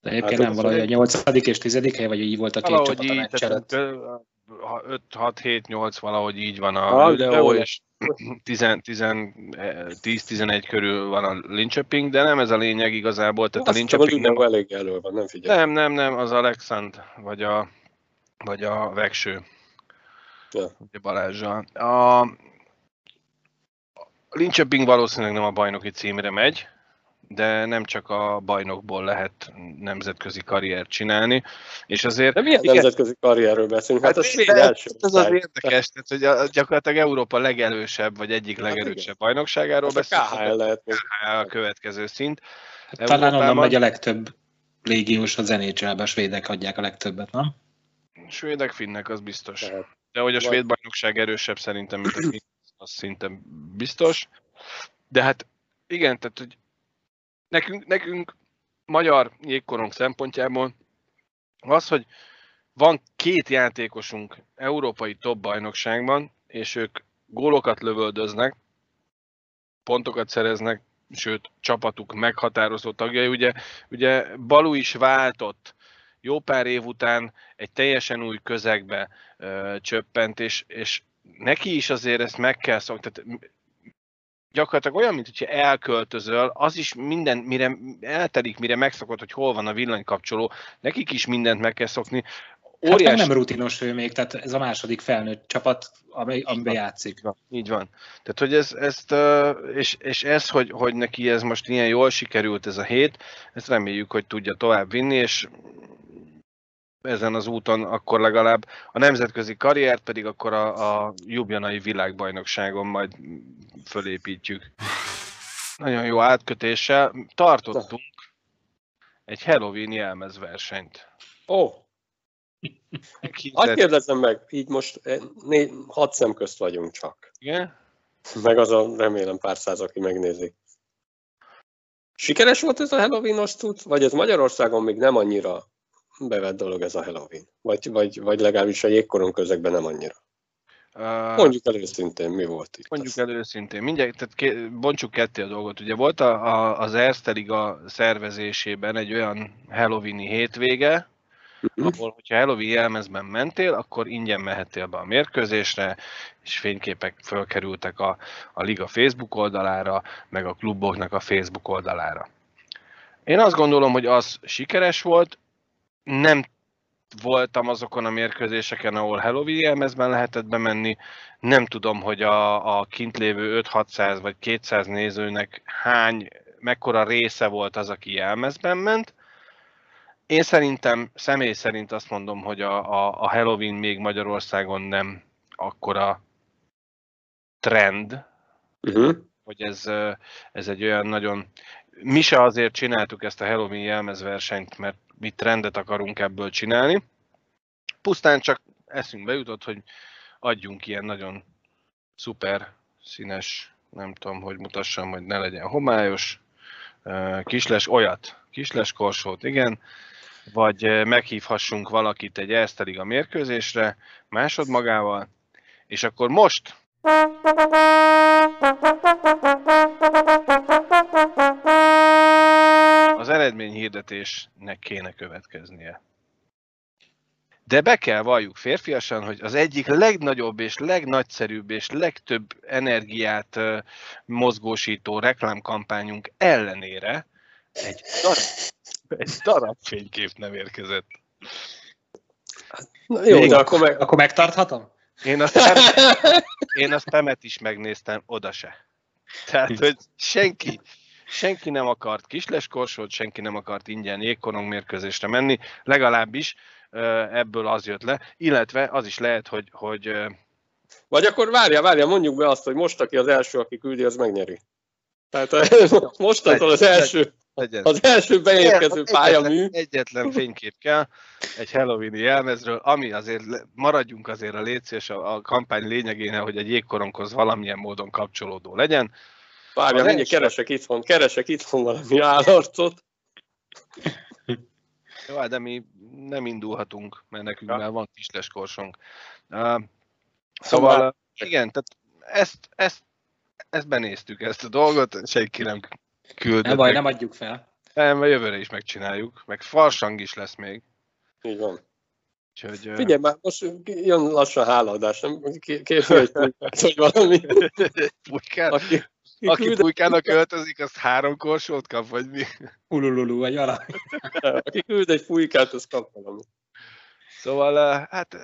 De egyébként hát, nem valahogy a 8. és 10. hely, vagy így volt a két csapat így, a tehát, 5, 6, 7, 8 valahogy így van a Lüleó, és 10-11 körül van a Linköping, de nem ez a lényeg igazából. Tehát Azt a Linköping nem... elég elő van, nem figyelj. Nem, nem, nem, az Alexand, vagy a, vagy a Vegső. Ja. Ugye Balázsjal. A Linköping valószínűleg nem a bajnoki címre megy, de nem csak a bajnokból lehet nemzetközi karriert csinálni, és azért... De milyen igen, nemzetközi karrierről beszélünk? Hát, hát az ez, első. Ez az érdekes, tehát, hogy gyakorlatilag Európa legelősebb, vagy egyik hát legerősebb bajnokságáról hát beszélünk. A KHL lehet. KHL a következő szint. Hát talán onnan megy a legtöbb légiós a zenécselbe, a svédek adják a legtöbbet, nem? Svédek, finnek, az biztos. De hogy a svéd bajnokság erősebb szerintem, mint a finn, az szinte biztos. De hát igen, tehát hogy nekünk, nekünk magyar jégkorong szempontjából az, hogy van két játékosunk európai top bajnokságban, és ők gólokat lövöldöznek, pontokat szereznek, sőt, csapatuk meghatározó tagjai. Ugye, ugye Balu is váltott jó pár év után egy teljesen új közegbe ö, csöppent, és, és neki is azért ezt meg kell szokni. Tehát gyakorlatilag olyan, mint hogyha elköltözöl, az is minden, mire eltelik, mire megszokod, hogy hol van a villanykapcsoló, nekik is mindent meg kell szokni. Óriás... Hát nem rutinos ő még, tehát ez a második felnőtt csapat, amely, amiben játszik. Így van. Így van. Tehát, hogy ez, ezt, és, és ez, hogy, hogy neki ez most ilyen jól sikerült ez a hét, ezt reméljük, hogy tudja tovább vinni, és ezen az úton akkor legalább a nemzetközi karriert pedig akkor a, a Jubjanai világbajnokságon majd fölépítjük. Nagyon jó átkötéssel tartottunk egy Halloween jelmezversenyt. Ó! Oh. Hadd kérdezem meg, így most eh, négy, hat szem közt vagyunk csak. Igen? Meg az a remélem pár száz, aki megnézi. Sikeres volt ez a Halloween-os cucc, vagy ez Magyarországon még nem annyira bevett dolog ez a Halloween? Vagy, vagy, vagy legalábbis a jégkoron közegben nem annyira? Uh, mondjuk el őszintén, mi volt itt? Mondjuk el őszintén. Mindjárt, tehát ké, bontsuk ketté a dolgot. Ugye volt a, a, az Erste Liga szervezésében egy olyan Halloweeni hétvége, uh-huh. ahol, hogyha Halloween jelmezben mentél, akkor ingyen mehettél be a mérkőzésre, és fényképek fölkerültek a, a Liga Facebook oldalára, meg a kluboknak a Facebook oldalára. Én azt gondolom, hogy az sikeres volt, nem voltam azokon a mérkőzéseken, ahol Halloween jelmezben lehetett bemenni. Nem tudom, hogy a, a kint lévő 5-600 vagy 200 nézőnek hány, mekkora része volt az, aki jelmezben ment. Én szerintem, személy szerint azt mondom, hogy a, a, a Halloween még Magyarországon nem akkora trend, uh-huh. hogy ez, ez egy olyan nagyon... Mi se azért csináltuk ezt a Halloween jelmezversenyt, mert mi trendet akarunk ebből csinálni. Pusztán csak eszünkbe jutott, hogy adjunk ilyen nagyon szuper színes, nem tudom, hogy mutassam, hogy ne legyen homályos, kisles olyat, kisles korsót, igen, vagy meghívhassunk valakit egy a mérkőzésre másodmagával, és akkor most az eredményhirdetésnek kéne következnie. De be kell valljuk férfiasan, hogy az egyik legnagyobb és legnagyszerűbb és legtöbb energiát mozgósító reklámkampányunk ellenére egy darab, egy darab fénykép nem érkezett. Na jó, Még de akkor, meg, akkor megtarthatom? Én a, spemet, én a spemet is megnéztem, oda se. Tehát, hogy senki, senki nem akart kisleskorsót, senki nem akart ingyen jégkorong mérkőzésre menni, legalábbis ebből az jött le, illetve az is lehet, hogy, hogy vagy akkor várja, várja, mondjuk be azt, hogy most, aki az első, aki küldi, az megnyeri. Tehát mostantól az első, legyen. Az első beérkező pályamű. Egyetlen, egyetlen fénykép kell egy Halloween jelmezről, ami azért maradjunk azért a létszés a, a kampány lényegénél, hogy egy jégkoronghoz valamilyen módon kapcsolódó legyen. Várja, mindjárt első... keresek itthon, keresek itthon valami állarcot. Jó, hát de mi nem indulhatunk, mert nekünk ja. már van kisles korsunk. Uh, szóval, szóval, igen, tehát ezt, ezt, ezt benéztük, ezt a dolgot, senki nem küldött. Nem baj, nem adjuk fel. Nem, mert jövőre is megcsináljuk, meg farsang is lesz még. Így van. Úgyhogy, Figyelj már, most jön lassan hálaadás, nem? Képzelj, hogy valami. Aki, aki pulykának költözik, azt három korsót kap, vagy mi? Ulululu, vagy valami. Aki küld egy pulykát, az kap valami. Szóval, hát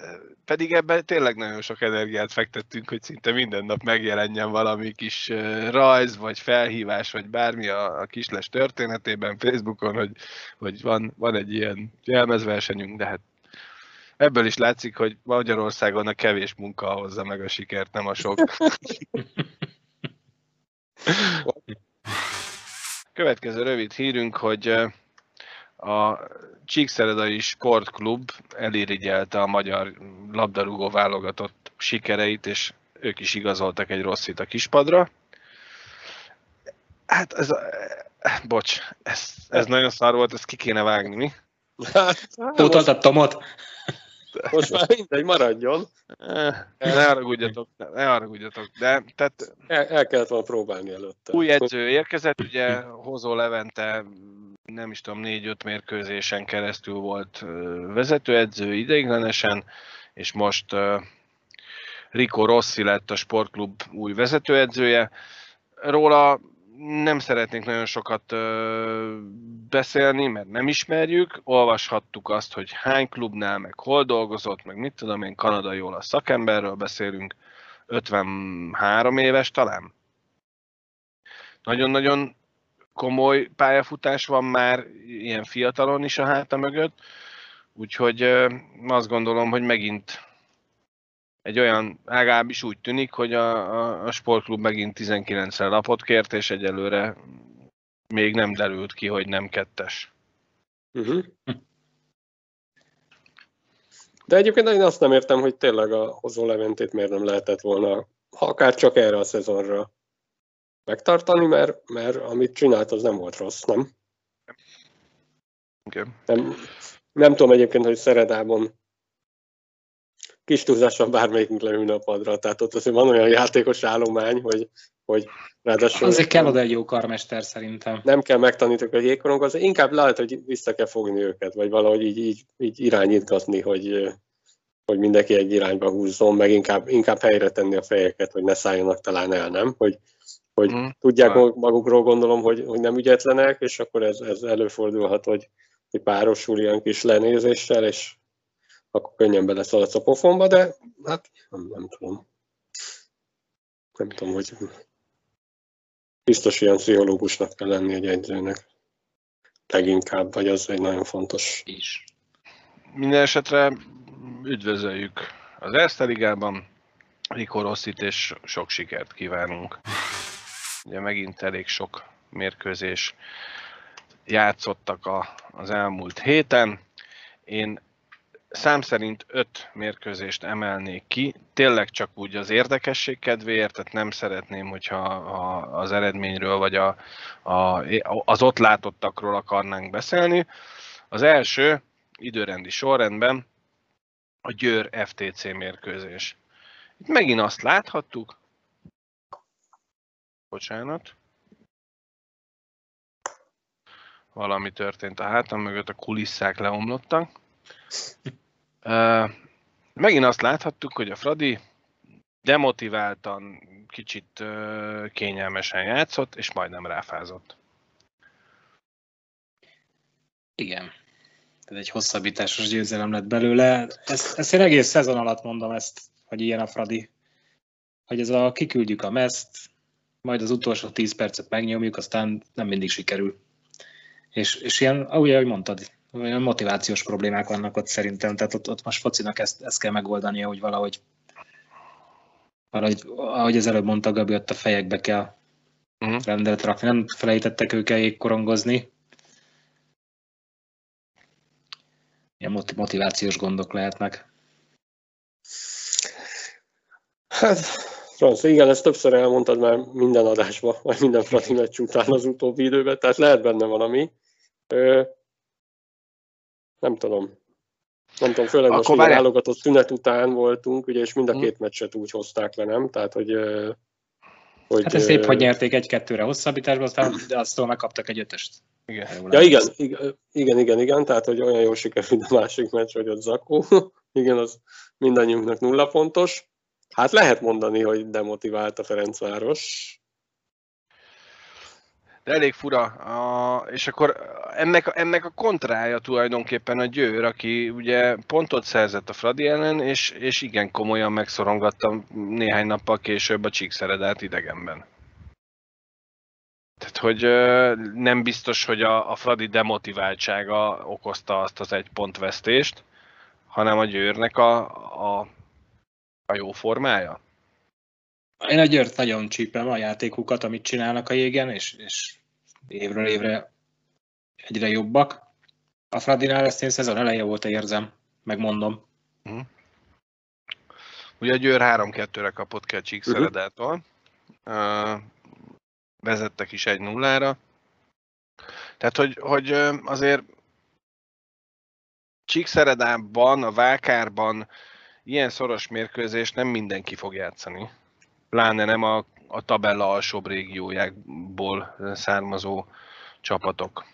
pedig ebben tényleg nagyon sok energiát fektettünk, hogy szinte minden nap megjelenjen valami kis rajz, vagy felhívás, vagy bármi a, a kisles történetében Facebookon, hogy, hogy van, van egy ilyen jelmezversenyünk, de hát ebből is látszik, hogy Magyarországon a kevés munka hozza meg a sikert, nem a sok. Következő rövid hírünk, hogy a Csíkszeredai Sportklub elirigyelte a magyar labdarúgó válogatott sikereit, és ők is igazoltak egy rosszit a kispadra. Hát ez, bocs, ez, ez nagyon szar volt, ezt ki kéne vágni, mi? Hát, Pótoltad Tomot? Most már mindegy, maradjon. Ne haragudjatok, ne haragudjatok. De, tehát, el, el kellett volna próbálni előtte. Új edző érkezett, ugye Hozó Levente nem is tudom, négy-öt mérkőzésen keresztül volt vezetőedző ideiglenesen, és most Rico Rossi lett a sportklub új vezetőedzője. Róla nem szeretnék nagyon sokat ö, beszélni, mert nem ismerjük. Olvashattuk azt, hogy hány klubnál, meg hol dolgozott, meg mit tudom én, kanadai olasz szakemberről beszélünk, 53 éves talán. Nagyon-nagyon komoly pályafutás van már ilyen fiatalon is a háta mögött, úgyhogy ö, azt gondolom, hogy megint egy olyan, legalábbis úgy tűnik, hogy a, a, a sportklub megint 19-szer lapot kért, és egyelőre még nem derült ki, hogy nem kettes. Uh-huh. De egyébként én azt nem értem, hogy tényleg a hozó Leventét miért nem lehetett volna, ha akár csak erre a szezonra megtartani, mert, mert amit csinált, az nem volt rossz, nem? Igen. Nem, nem tudom egyébként, hogy Szeredában kis túlzással bármelyikünk leülne a padra, tehát ott azért van olyan játékos állomány, hogy, hogy ráadásul... Azért kell oda egy jó karmester szerintem. Nem kell megtanítok a jégkorong, az inkább lehet, hogy vissza kell fogni őket, vagy valahogy így, így, így irányítgatni, hogy, hogy mindenki egy irányba húzzon, meg inkább, inkább helyre tenni a fejeket, hogy ne szálljanak talán el, nem? Hogy, hogy mm. tudják magukról gondolom, hogy, hogy nem ügyetlenek, és akkor ez, ez előfordulhat, hogy, hogy párosul ilyen kis lenézéssel, és akkor könnyen beleszaladsz a pofonba, de hát nem, nem tudom. Nem tudom, hogy biztos ilyen pszichológusnak kell lenni egy egyzőnek. Leginkább, vagy az egy nagyon fontos. Is. Minden esetre üdvözöljük az Erste Ligában, Rico Rosszit, és sok sikert kívánunk. Ugye megint elég sok mérkőzés játszottak a, az elmúlt héten. Én szám szerint öt mérkőzést emelnék ki, tényleg csak úgy az érdekesség kedvéért, tehát nem szeretném, hogyha a, az eredményről vagy a, a, az ott látottakról akarnánk beszélni. Az első időrendi sorrendben a Győr FTC mérkőzés. Itt megint azt láthattuk, bocsánat, valami történt a hátam mögött, a kulisszák leomlottak. Megint azt láthattuk, hogy a Fradi demotiváltan, kicsit kényelmesen játszott, és majdnem ráfázott. Igen. Ez egy hosszabbításos győzelem lett belőle. Ezt, ezt én egész szezon alatt mondom ezt, hogy ilyen a Fradi. Hogy ez a kiküldjük a meszt, majd az utolsó 10 percet megnyomjuk, aztán nem mindig sikerül. És, és ilyen, ahogy, mondtad, olyan motivációs problémák vannak ott szerintem, tehát ott, ott most focinak ezt, ezt kell megoldania, hogy valahogy, valahogy, ahogy az előbb mondta Gabi, ott a fejekbe kell uh-huh. rendet rakni. Nem felejtettek ők el korongozni. Ilyen motivációs gondok lehetnek. Hát, Franz, igen, ezt többször elmondtad már minden adásban, vagy minden Fradi meccs után az utóbbi időben, tehát lehet benne valami nem tudom. Nem tudom, főleg Akkor most válogatott szünet után voltunk, ugye, és mind a hm. két meccset úgy hozták le, nem? Tehát, hogy hogy, hát ez szép, hogy nyerték egy-kettőre hosszabbításban, aztán de aztól megkaptak egy ötöst. Igen. Ja, igen, igen, igen, igen, tehát hogy olyan jól sikerült a másik meccs, hogy ott Zakó, igen, az mindannyiunknak nulla pontos. Hát lehet mondani, hogy demotivált a Ferencváros, elég fura. A, és akkor ennek, ennek a kontrája tulajdonképpen a Győr, aki ugye pontot szerzett a Fradi ellen, és, és igen komolyan megszorongatta néhány nappal később a Csíkszeredát idegenben. Tehát, hogy nem biztos, hogy a, a Fradi demotiváltsága okozta azt az egy pontvesztést, hanem a Győrnek a, a, a jó formája. Én a Győrt nagyon csípem a játékukat, amit csinálnak a jégen, és, és évről évre egyre jobbak. A Fradinál ezt én szezon eleje volt, érzem, megmondom. Uh-huh. Ugye a Győr 3-2-re kapott ki a Csíkszeredától. Uh-huh. Uh, vezettek is egy nullára. Tehát, hogy, hogy azért Csíkszeredában, a Vákárban ilyen szoros mérkőzés nem mindenki fog játszani pláne nem a, a tabella alsóbb régiójából származó csapatok.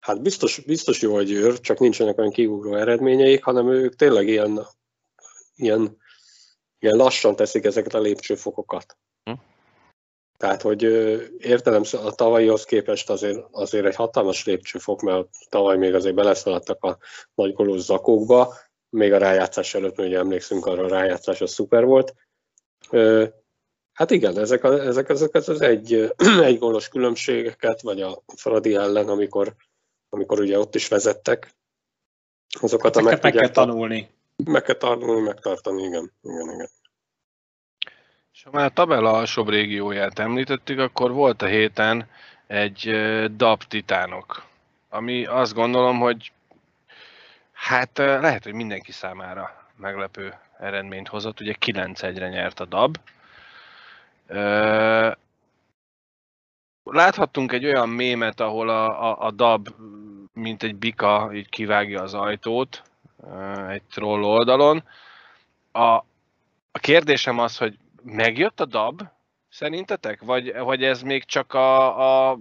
Hát biztos, biztos jó a Győr, csak nincsenek olyan kigugró eredményeik, hanem ők tényleg ilyen, ilyen, ilyen lassan teszik ezeket a lépcsőfokokat. Hm? Tehát, hogy értelem, a tavalyihoz képest azért, azért egy hatalmas lépcsőfok, mert tavaly még azért beleszaladtak a nagy golós zakókba, még a rájátszás előtt, ugye emlékszünk arra, a rájátszás az szuper volt, Hát igen, ezek, a, ezek, ezek az egy, egy gólos különbségeket, vagy a Fradi ellen, amikor, amikor ugye ott is vezettek, azokat a meg, meg kell tanulni. Meg kell tanulni, megtartani, igen. igen, igen. És ha már a tabella alsóbb régióját említettük, akkor volt a héten egy DAP titánok, ami azt gondolom, hogy hát lehet, hogy mindenki számára meglepő eredményt hozott. Ugye 9-1-re nyert a DAB, Láthattunk egy olyan mémet, ahol a, a, a dab, mint egy bika, így kivágja az ajtót egy troll oldalon. A, a kérdésem az, hogy megjött a dab, szerintetek? Vagy, vagy ez még csak a, a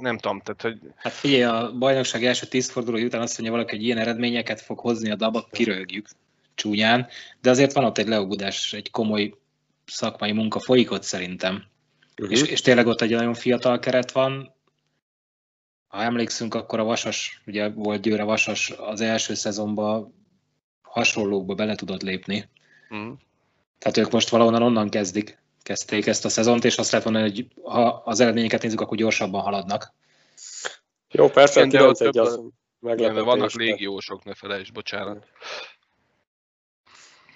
nem tudom, tehát hogy... Hát figyelj, a bajnokság első tíz forduló után azt mondja valaki, hogy ilyen eredményeket fog hozni a dab, kirögjük csúnyán, de azért van ott egy leugudás, egy komoly szakmai munka folyik ott szerintem. Uh-huh. És, és tényleg ott egy nagyon fiatal keret van. Ha emlékszünk, akkor a Vasas, ugye volt Győre Vasas az első szezonban hasonlókba bele tudott lépni. Uh-huh. Tehát ők most valahonnan onnan kezdik, kezdték ezt a szezont, és azt lehet mondani, hogy ha az eredményeket nézzük, akkor gyorsabban haladnak. Jó, persze, Igen, 9 egy az meglepetés. Vannak légiósok, ne felejtsd, bocsánat.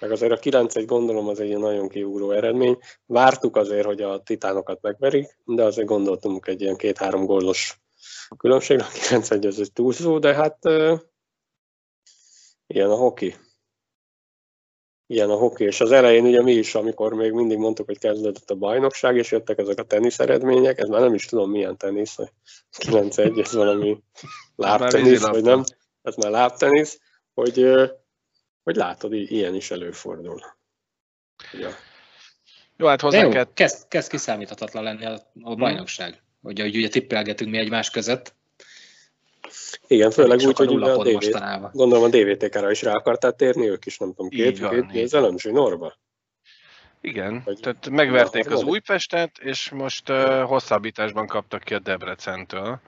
Meg azért a 9 egy gondolom az egy nagyon kiugró eredmény. Vártuk azért, hogy a titánokat megverik, de azért gondoltunk egy ilyen két-három gólos különbség. A 9 egy az egy túlzó, de hát uh, ilyen a hoki. Ilyen a hoki. És az elején ugye mi is, amikor még mindig mondtuk, hogy kezdődött a bajnokság, és jöttek ezek a tenisz eredmények, ez már nem is tudom milyen tenisz, 9-1, ez valami lábtenisz, vagy nem, ez már lábtenisz, hogy hogy látod, ilyen is előfordul. Ja. Jó, hát hozzá kell... kezd, kezd kiszámíthatatlan lenni a, a hmm. bajnokság. Hmm. Ugye, hogy ugye tippelgetünk mi egymás között. Igen, főleg úgy, hogy a DV, gondolom a DVTK-ra is rá akartál térni, ők is nem tudom, két, van, két nézelem, Zsinorba. Igen, vagy tehát megverték az Újpestet, és most uh, hosszabbításban kaptak ki a Debrecentől.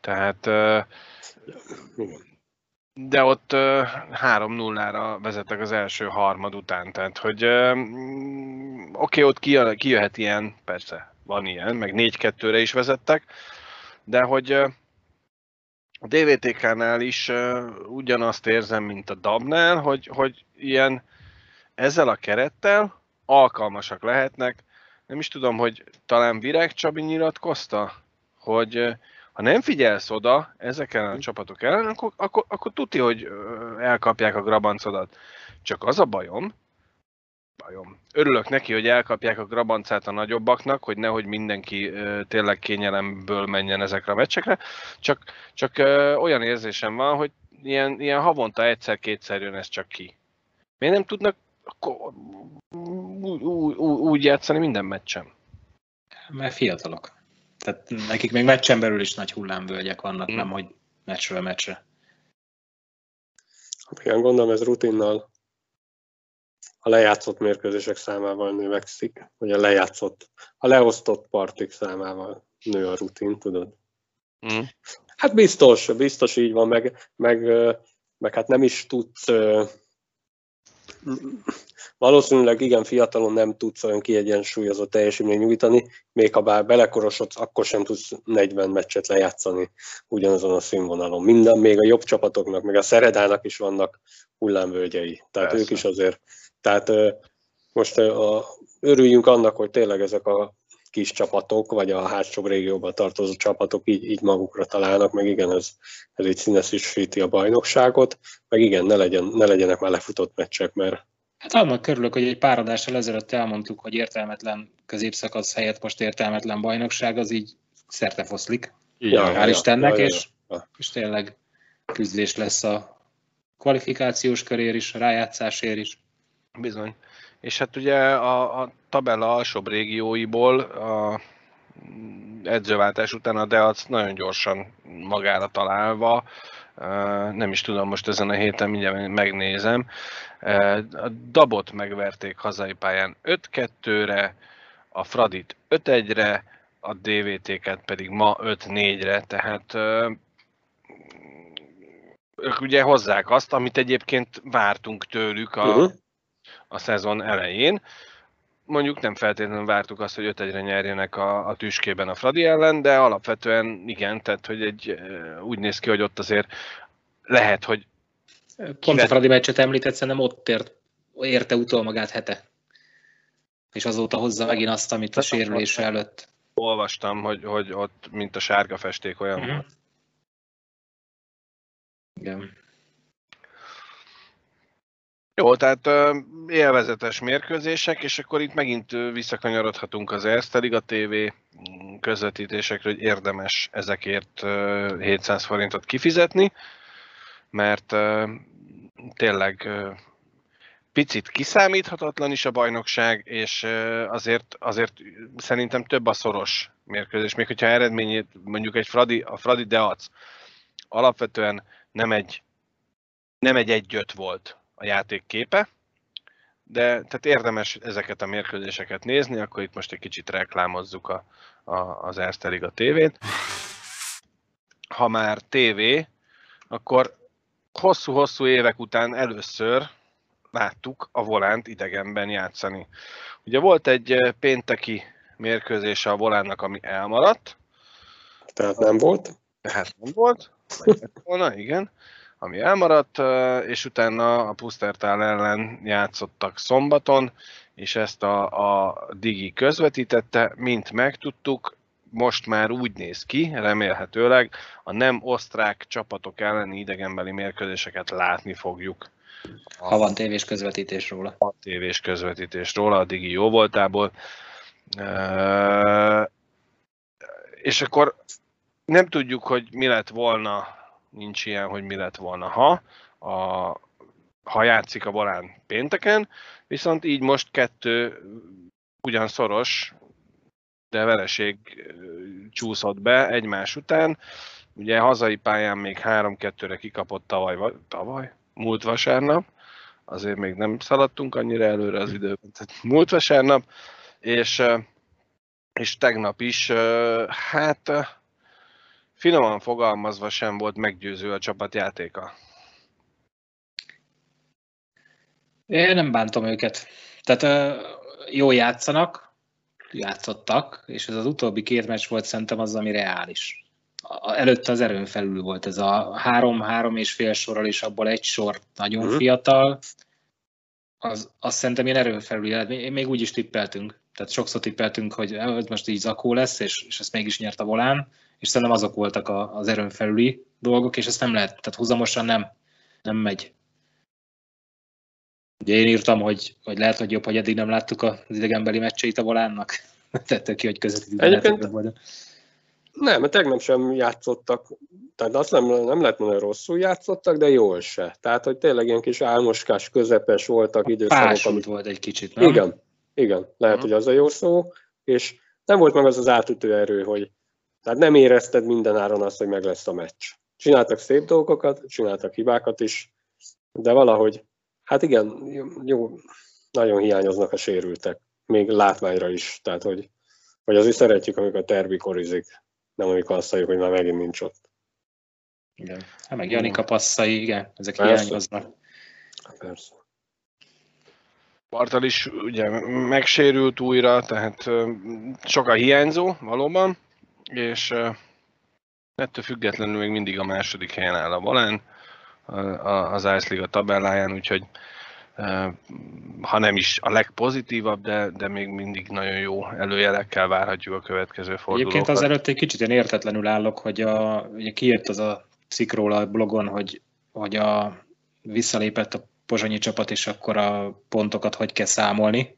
Tehát uh, Igen de ott 3-0-ra vezettek az első harmad után, tehát hogy oké, okay, ott kijöhet ilyen, persze van ilyen, meg 4-2-re is vezettek, de hogy a DVTK-nál is ugyanazt érzem, mint a Dabnál, hogy, hogy ilyen ezzel a kerettel alkalmasak lehetnek. Nem is tudom, hogy talán Virág Csabi nyilatkozta, hogy ha nem figyelsz oda ezeken a csapatok ellen, akkor, akkor, akkor tuti, hogy elkapják a grabancodat. Csak az a bajom, bajom. Örülök neki, hogy elkapják a grabancát a nagyobbaknak, hogy nehogy mindenki tényleg kényelemből menjen ezekre a meccsekre, csak, csak olyan érzésem van, hogy ilyen, ilyen havonta egyszer-kétszer jön ez csak ki. Miért nem tudnak akkor úgy, úgy, úgy játszani minden meccsem? Mert fiatalok. Tehát nekik még meccsen belül is nagy hullámvölgyek vannak, mm. nem hogy meccsről meccsre. Hát igen, gondolom ez rutinnal a lejátszott mérkőzések számával növekszik, vagy a lejátszott, a leosztott partik számával nő a rutin, tudod? Mm. Hát biztos, biztos így van, meg, meg, meg hát nem is tudsz valószínűleg igen fiatalon nem tudsz olyan kiegyensúlyozott teljesítményt nyújtani, még ha bár belekorosodsz, akkor sem tudsz 40 meccset lejátszani ugyanazon a színvonalon. Minden, még a jobb csapatoknak, meg a Szeredának is vannak hullámvölgyei. Tehát Persze. ők is azért. Tehát most a, örüljünk annak, hogy tényleg ezek a kis csapatok, vagy a hátsó régióban tartozó csapatok így, így magukra találnak, meg igen, ez, ez így színesíti a bajnokságot, meg igen, ne, legyen, ne legyenek már lefutott meccsek, mert Hát annak körülök, hogy egy pár adással ezelőtt elmondtuk, hogy értelmetlen középszakasz helyett most értelmetlen bajnokság, az így szerte foszlik. Ja, Hál' Istennek, ja, ja, és, ja. és tényleg küzdés lesz a kvalifikációs körér is, a rájátszásért is. Bizony. És hát ugye a, a tabella alsóbb régióiból a edzőváltás után a Deac nagyon gyorsan magára találva, nem is tudom, most ezen a héten mindjárt megnézem, a Dabot megverték hazai pályán 5-2-re, a Fradit 5-1-re, a DVT-ket pedig ma 5-4-re, tehát ők ugye hozzák azt, amit egyébként vártunk tőlük a, uh-huh. A szezon elején. Mondjuk nem feltétlenül vártuk azt, hogy 5 1 nyerjenek a, a tüskében a Fradi ellen, de alapvetően igen, tehát hogy egy, úgy néz ki, hogy ott azért lehet, hogy Pont a Fradi meccset említett, szerintem ott ért, érte utol magát hete. És azóta hozza megint azt, amit a sérülése előtt. Olvastam, hogy, hogy ott, mint a sárga festék olyan uh-huh. Igen. Jó, tehát uh, élvezetes mérkőzések, és akkor itt megint visszakanyarodhatunk az Erste Liga TV közvetítésekre, hogy érdemes ezekért uh, 700 forintot kifizetni, mert tényleg picit kiszámíthatatlan is a bajnokság, és azért, azért szerintem több a szoros mérkőzés, még hogyha eredményét mondjuk egy Fradi, a Fradi Deac alapvetően nem egy, nem egy egyöt volt a játék képe, de tehát érdemes ezeket a mérkőzéseket nézni, akkor itt most egy kicsit reklámozzuk a, a, az Erste Liga tévét. Ha már tévé, akkor hosszú-hosszú évek után először láttuk a volánt idegenben játszani. Ugye volt egy pénteki mérkőzése a volánnak, ami elmaradt. Tehát nem volt? Tehát nem volt. Volna, igen. Ami elmaradt, és utána a Pusztertál ellen játszottak szombaton, és ezt a, a Digi közvetítette, mint megtudtuk, most már úgy néz ki, remélhetőleg a nem osztrák csapatok elleni idegenbeli mérkőzéseket látni fogjuk. Ha van tévés közvetítés róla. A tévés közvetítés róla, a Digi jó voltából. És akkor nem tudjuk, hogy mi lett volna, nincs ilyen, hogy mi lett volna, ha, a, ha játszik a Balán pénteken, viszont így most kettő ugyan szoros, de vereség csúszott be egymás után. Ugye hazai pályán még 3-2-re kikapott tavaly, tavaly, múlt vasárnap, azért még nem szaladtunk annyira előre az időben, tehát múlt vasárnap, és, és tegnap is, hát finoman fogalmazva sem volt meggyőző a csapat játéka. Én nem bántom őket. Tehát jó játszanak, játszottak, és ez az utóbbi két meccs volt szerintem az, ami reális előtte az erőn felül volt ez a három-három és fél sorral, és abból egy sor nagyon uh-huh. fiatal, az, azt szerintem ilyen erőn felül Én még úgy is tippeltünk, tehát sokszor tippeltünk, hogy ez most így zakó lesz, és, és ezt mégis nyert a volán, és szerintem azok voltak a, az erőn felüli dolgok, és ezt nem lehet, tehát húzamosan nem, nem megy. Ugye én írtam, hogy, hogy lehet, hogy jobb, hogy eddig nem láttuk az idegenbeli meccseit a volánnak. Tette ki, hogy közvetítő. Egyébként, nem, mert tegnap sem játszottak, tehát azt nem, nem lehet mondani, hogy rosszul játszottak, de jól se. Tehát, hogy tényleg ilyen kis álmoskás, közepes voltak időszakok. Amit... volt egy kicsit, nem? Igen, igen, lehet, uh-huh. hogy az a jó szó, és nem volt meg az az átütő erő, hogy tehát nem érezted minden áron azt, hogy meg lesz a meccs. Csináltak szép dolgokat, csináltak hibákat is, de valahogy, hát igen, jó, nagyon hiányoznak a sérültek, még látványra is, tehát hogy, hogy azért szeretjük, amikor a terbi korizik nem amikor azt halljuk, hogy már megint nincs ott. Igen. Hát meg Janika passzai, igen, ezek Persze. hiányoznak. Persze. Bartal is ugye megsérült újra, tehát sok a hiányzó valóban, és ettől függetlenül még mindig a második helyen áll a Balán az Ice Liga tabelláján, úgyhogy ha nem is a legpozitívabb, de, de még mindig nagyon jó előjelekkel várhatjuk a következő fordulókat. Egyébként az előtt egy kicsit én értetlenül állok, hogy a, ugye kijött az a cikk róla a blogon, hogy, hogy a, visszalépett a pozsonyi csapat, és akkor a pontokat hogy kell számolni.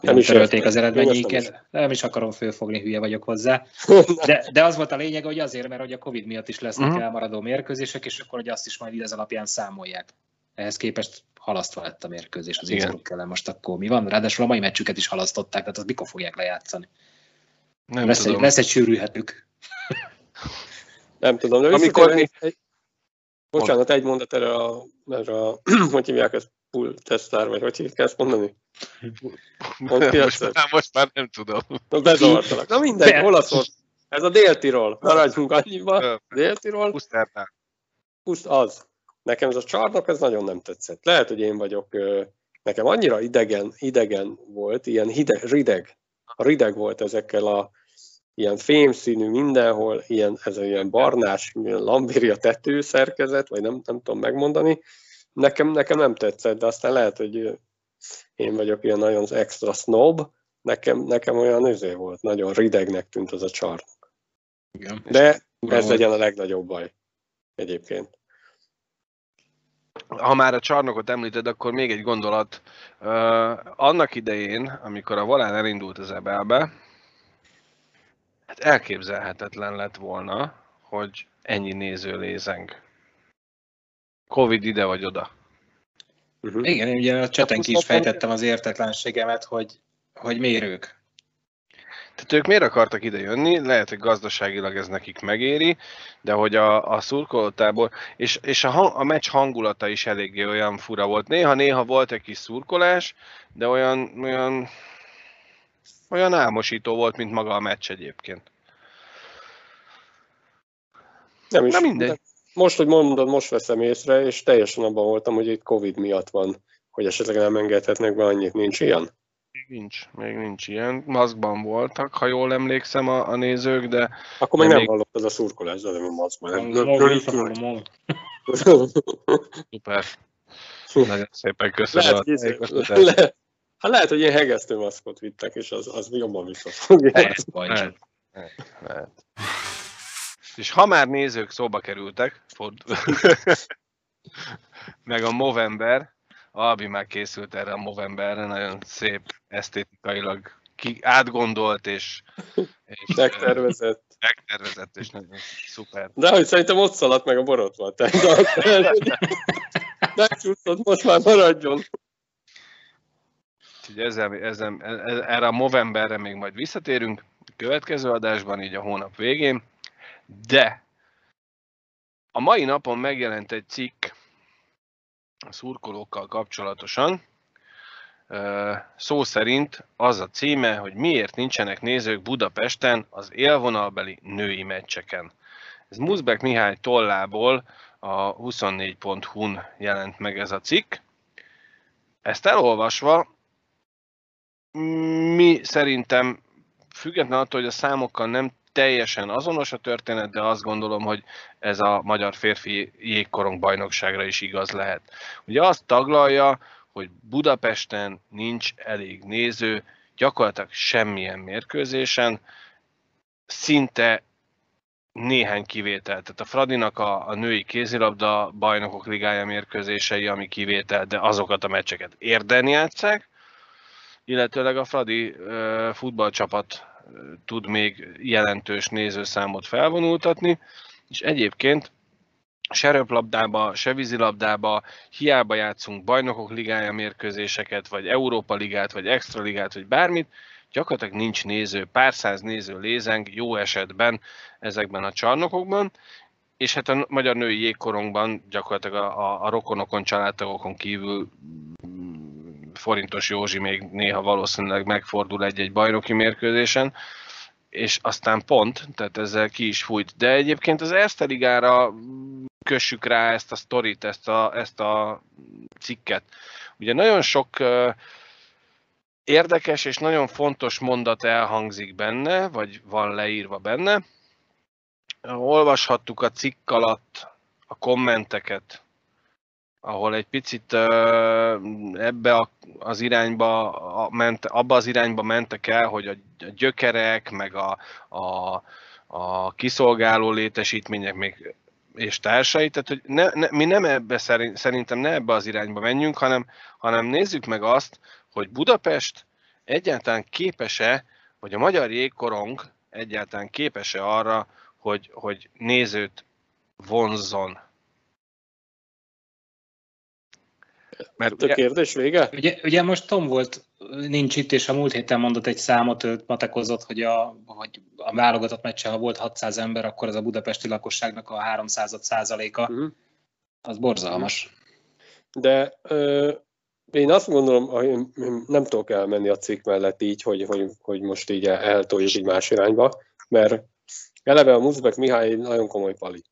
Nem is törölték az eredményeiket. Nem, nem is akarom fölfogni, hülye vagyok hozzá. De, de az volt a lényeg, hogy azért, mert hogy a Covid miatt is lesznek uh-huh. elmaradó mérkőzések, és akkor hogy azt is majd ez alapján számolják. Ehhez képest halasztva lett a mérkőzés az Innsbruck ellen. Most akkor mi van? Ráadásul a mai meccsüket is halasztották, tehát az mikor fogják lejátszani? Nem lesz, tudom. Egy, lesz egy sűrűhetük. Nem tudom, de amikor... Egy, bocsánat, egy mondat erre a, erre a hogy hívják ezt, pull tesztár, vagy hogy hívják ezt mondani? Most, már, most már nem tudom. Na, bezavartalak. Na mindegy, olaszul. Ez a Dél-Tirol. Maradjunk annyiba. Dél-Tirol. Pusztárnál. Puszt az. Nekem ez a csarnok ez nagyon nem tetszett. Lehet, hogy én vagyok, nekem annyira idegen, idegen volt, ilyen hideg, rideg, rideg volt ezekkel a ilyen fémszínű mindenhol, ilyen, ez a ilyen barnás, ilyen lambéria tető szerkezet, vagy nem, nem tudom megmondani. Nekem, nekem nem tetszett, de aztán lehet, hogy én vagyok ilyen nagyon extra snob, nekem, nekem olyan özé volt, nagyon ridegnek tűnt az a csarnok. Igen. De ez legyen a legnagyobb baj egyébként. ha már a csarnokot említed, akkor még egy gondolat. Uh, annak idején, amikor a Volán elindult az Ebelbe, hát elképzelhetetlen lett volna, hogy ennyi néző lézeng. Covid ide vagy oda. Uh-huh. Igen, én ugye a cseten ki is fejtettem az értetlenségemet, hogy, hogy miért ők. Tehát ők miért akartak ide jönni? Lehet, hogy gazdaságilag ez nekik megéri, de hogy a, a szurkolótából, és, és a, hang, a meccs hangulata is eléggé olyan fura volt. Néha-néha volt egy kis szurkolás, de olyan, olyan, olyan álmosító volt, mint maga a meccs egyébként. Nem is. Na mindegy. Most, hogy mondod, most veszem észre, és teljesen abban voltam, hogy itt Covid miatt van, hogy esetleg nem engedhetnek be annyit. Nincs ilyen? Még nincs, még nincs ilyen. Maszkban voltak, ha jól emlékszem a, a nézők, de... Akkor még nem még... hallott az a szurkolás, de nem a maszkban. Nem, Szuper. Nagyon szépen köszönöm. Lehet, hogy, lehet, hát lehet, hogy ilyen hegesztő maszkot vittek, és az, az jobban visszafogja. Lehet, lehet, lehet. És ha már nézők szóba kerültek, ford... meg a Movember, Albi már készült erre a Movemberre, nagyon szép, esztétikailag ki, átgondolt és, és megtervezett. Megtervezett és nagyon szuper. De hogy szerintem ott szaladt meg a borotva. Megcsúszott, most már maradjon. Úgyhogy ezzel, ezzel, e- erre a Movemberre még majd visszatérünk a következő adásban, így a hónap végén. De a mai napon megjelent egy cikk a szurkolókkal kapcsolatosan. Szó szerint az a címe, hogy miért nincsenek nézők Budapesten az élvonalbeli női meccseken. Ez Muzbek Mihály tollából a 24.hu-n jelent meg ez a cikk. Ezt elolvasva mi szerintem független attól, hogy a számokkal nem teljesen azonos a történet, de azt gondolom, hogy ez a magyar férfi jégkorong bajnokságra is igaz lehet. Ugye azt taglalja, hogy Budapesten nincs elég néző, gyakorlatilag semmilyen mérkőzésen, szinte néhány kivétel. Tehát a Fradinak a, a női kézilabda bajnokok ligája mérkőzései, ami kivétel, de azokat a meccseket érden játszák, illetőleg a Fradi uh, futballcsapat tud még jelentős nézőszámot felvonultatni, és egyébként se röplabdába, se vízilabdába, hiába játszunk bajnokok ligája mérkőzéseket, vagy Európa ligát, vagy extra ligát, vagy bármit, gyakorlatilag nincs néző, pár száz néző lézeng jó esetben ezekben a csarnokokban, és hát a magyar női jégkorongban gyakorlatilag a, a, a rokonokon, családtagokon kívül Forintos Józsi még néha valószínűleg megfordul egy-egy bajnoki mérkőzésen, és aztán pont, tehát ezzel ki is fújt. De egyébként az Erste Ligára kössük rá ezt a sztorit, ezt a, ezt a cikket. Ugye nagyon sok érdekes és nagyon fontos mondat elhangzik benne, vagy van leírva benne. Olvashattuk a cikk alatt a kommenteket ahol egy picit ebbe az irányba ment, abba az irányba mentek el, hogy a gyökerek, meg a, a, a kiszolgáló létesítmények még és társai, tehát hogy ne, ne, mi nem ebbe szerint, szerintem ne ebbe az irányba menjünk, hanem, hanem nézzük meg azt, hogy Budapest egyáltalán képes-e, vagy a magyar jégkorong egyáltalán képes-e arra, hogy, hogy nézőt vonzzon Mert a kérdés vége? Ugye, ugye most Tom volt, nincs itt, és a múlt héten mondott egy számot, őt matekozott, hogy a, hogy a válogatott meccse, ha volt 600 ember, akkor az a budapesti lakosságnak a 300 százaléka. Uh-huh. Az borzalmas. De ö, én azt gondolom, hogy nem tudok elmenni a cikk mellett így, hogy, hogy, hogy most így eltoljuk így más irányba, mert eleve a Muzbek Mihály nagyon komoly pali.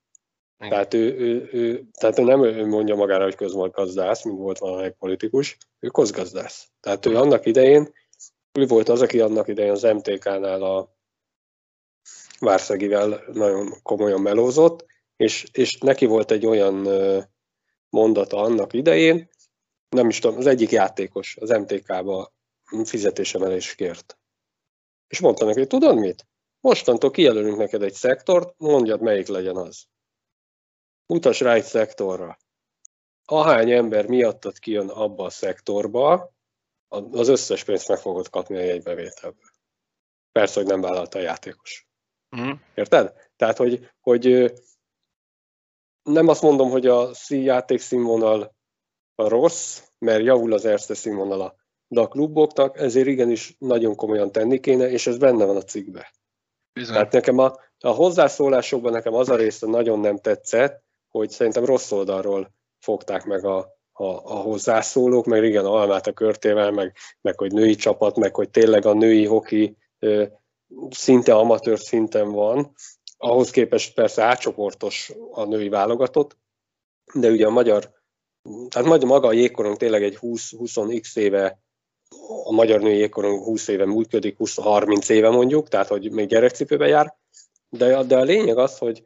Tehát ő, ő, ő, tehát ő nem ő mondja magára, hogy közmagazdász, mint volt valamelyik politikus, ő közgazdász. Tehát ő annak idején, ő volt az, aki annak idején az MTK-nál a Várszegivel nagyon komolyan melózott, és, és neki volt egy olyan mondata annak idején, nem is tudom, az egyik játékos az MTK-ba fizetésemelés kért. És mondta neki, tudod mit? Mostantól kijelölünk neked egy szektort, mondjad, melyik legyen az utas rá egy szektorra. ahány ember miattad kijön abba a szektorba, az összes pénzt meg fogod kapni a jegybevételből. Persze, hogy nem vállalta a játékos. Mm. Érted? Tehát, hogy, hogy nem azt mondom, hogy a játék színvonal a rossz, mert javul az Erste színvonala, de a kluboknak ezért igenis nagyon komolyan tenni kéne, és ez benne van a cikkbe. Bizony. Tehát nekem a, a hozzászólásokban nekem az a része nagyon nem tetszett, hogy szerintem rossz oldalról fogták meg a, a, a hozzászólók, meg igen, a almát a körtével, meg, meg hogy női csapat, meg hogy tényleg a női hoki ö, szinte amatőr szinten van, ahhoz képest persze átcsoportos a női válogatott, de ugye a magyar, tehát maga a jégkorong tényleg egy 20-20x éve, a magyar női jégkorong 20 éve működik, 20-30 éve mondjuk, tehát hogy még gyerekcipőbe jár, de, de a lényeg az, hogy,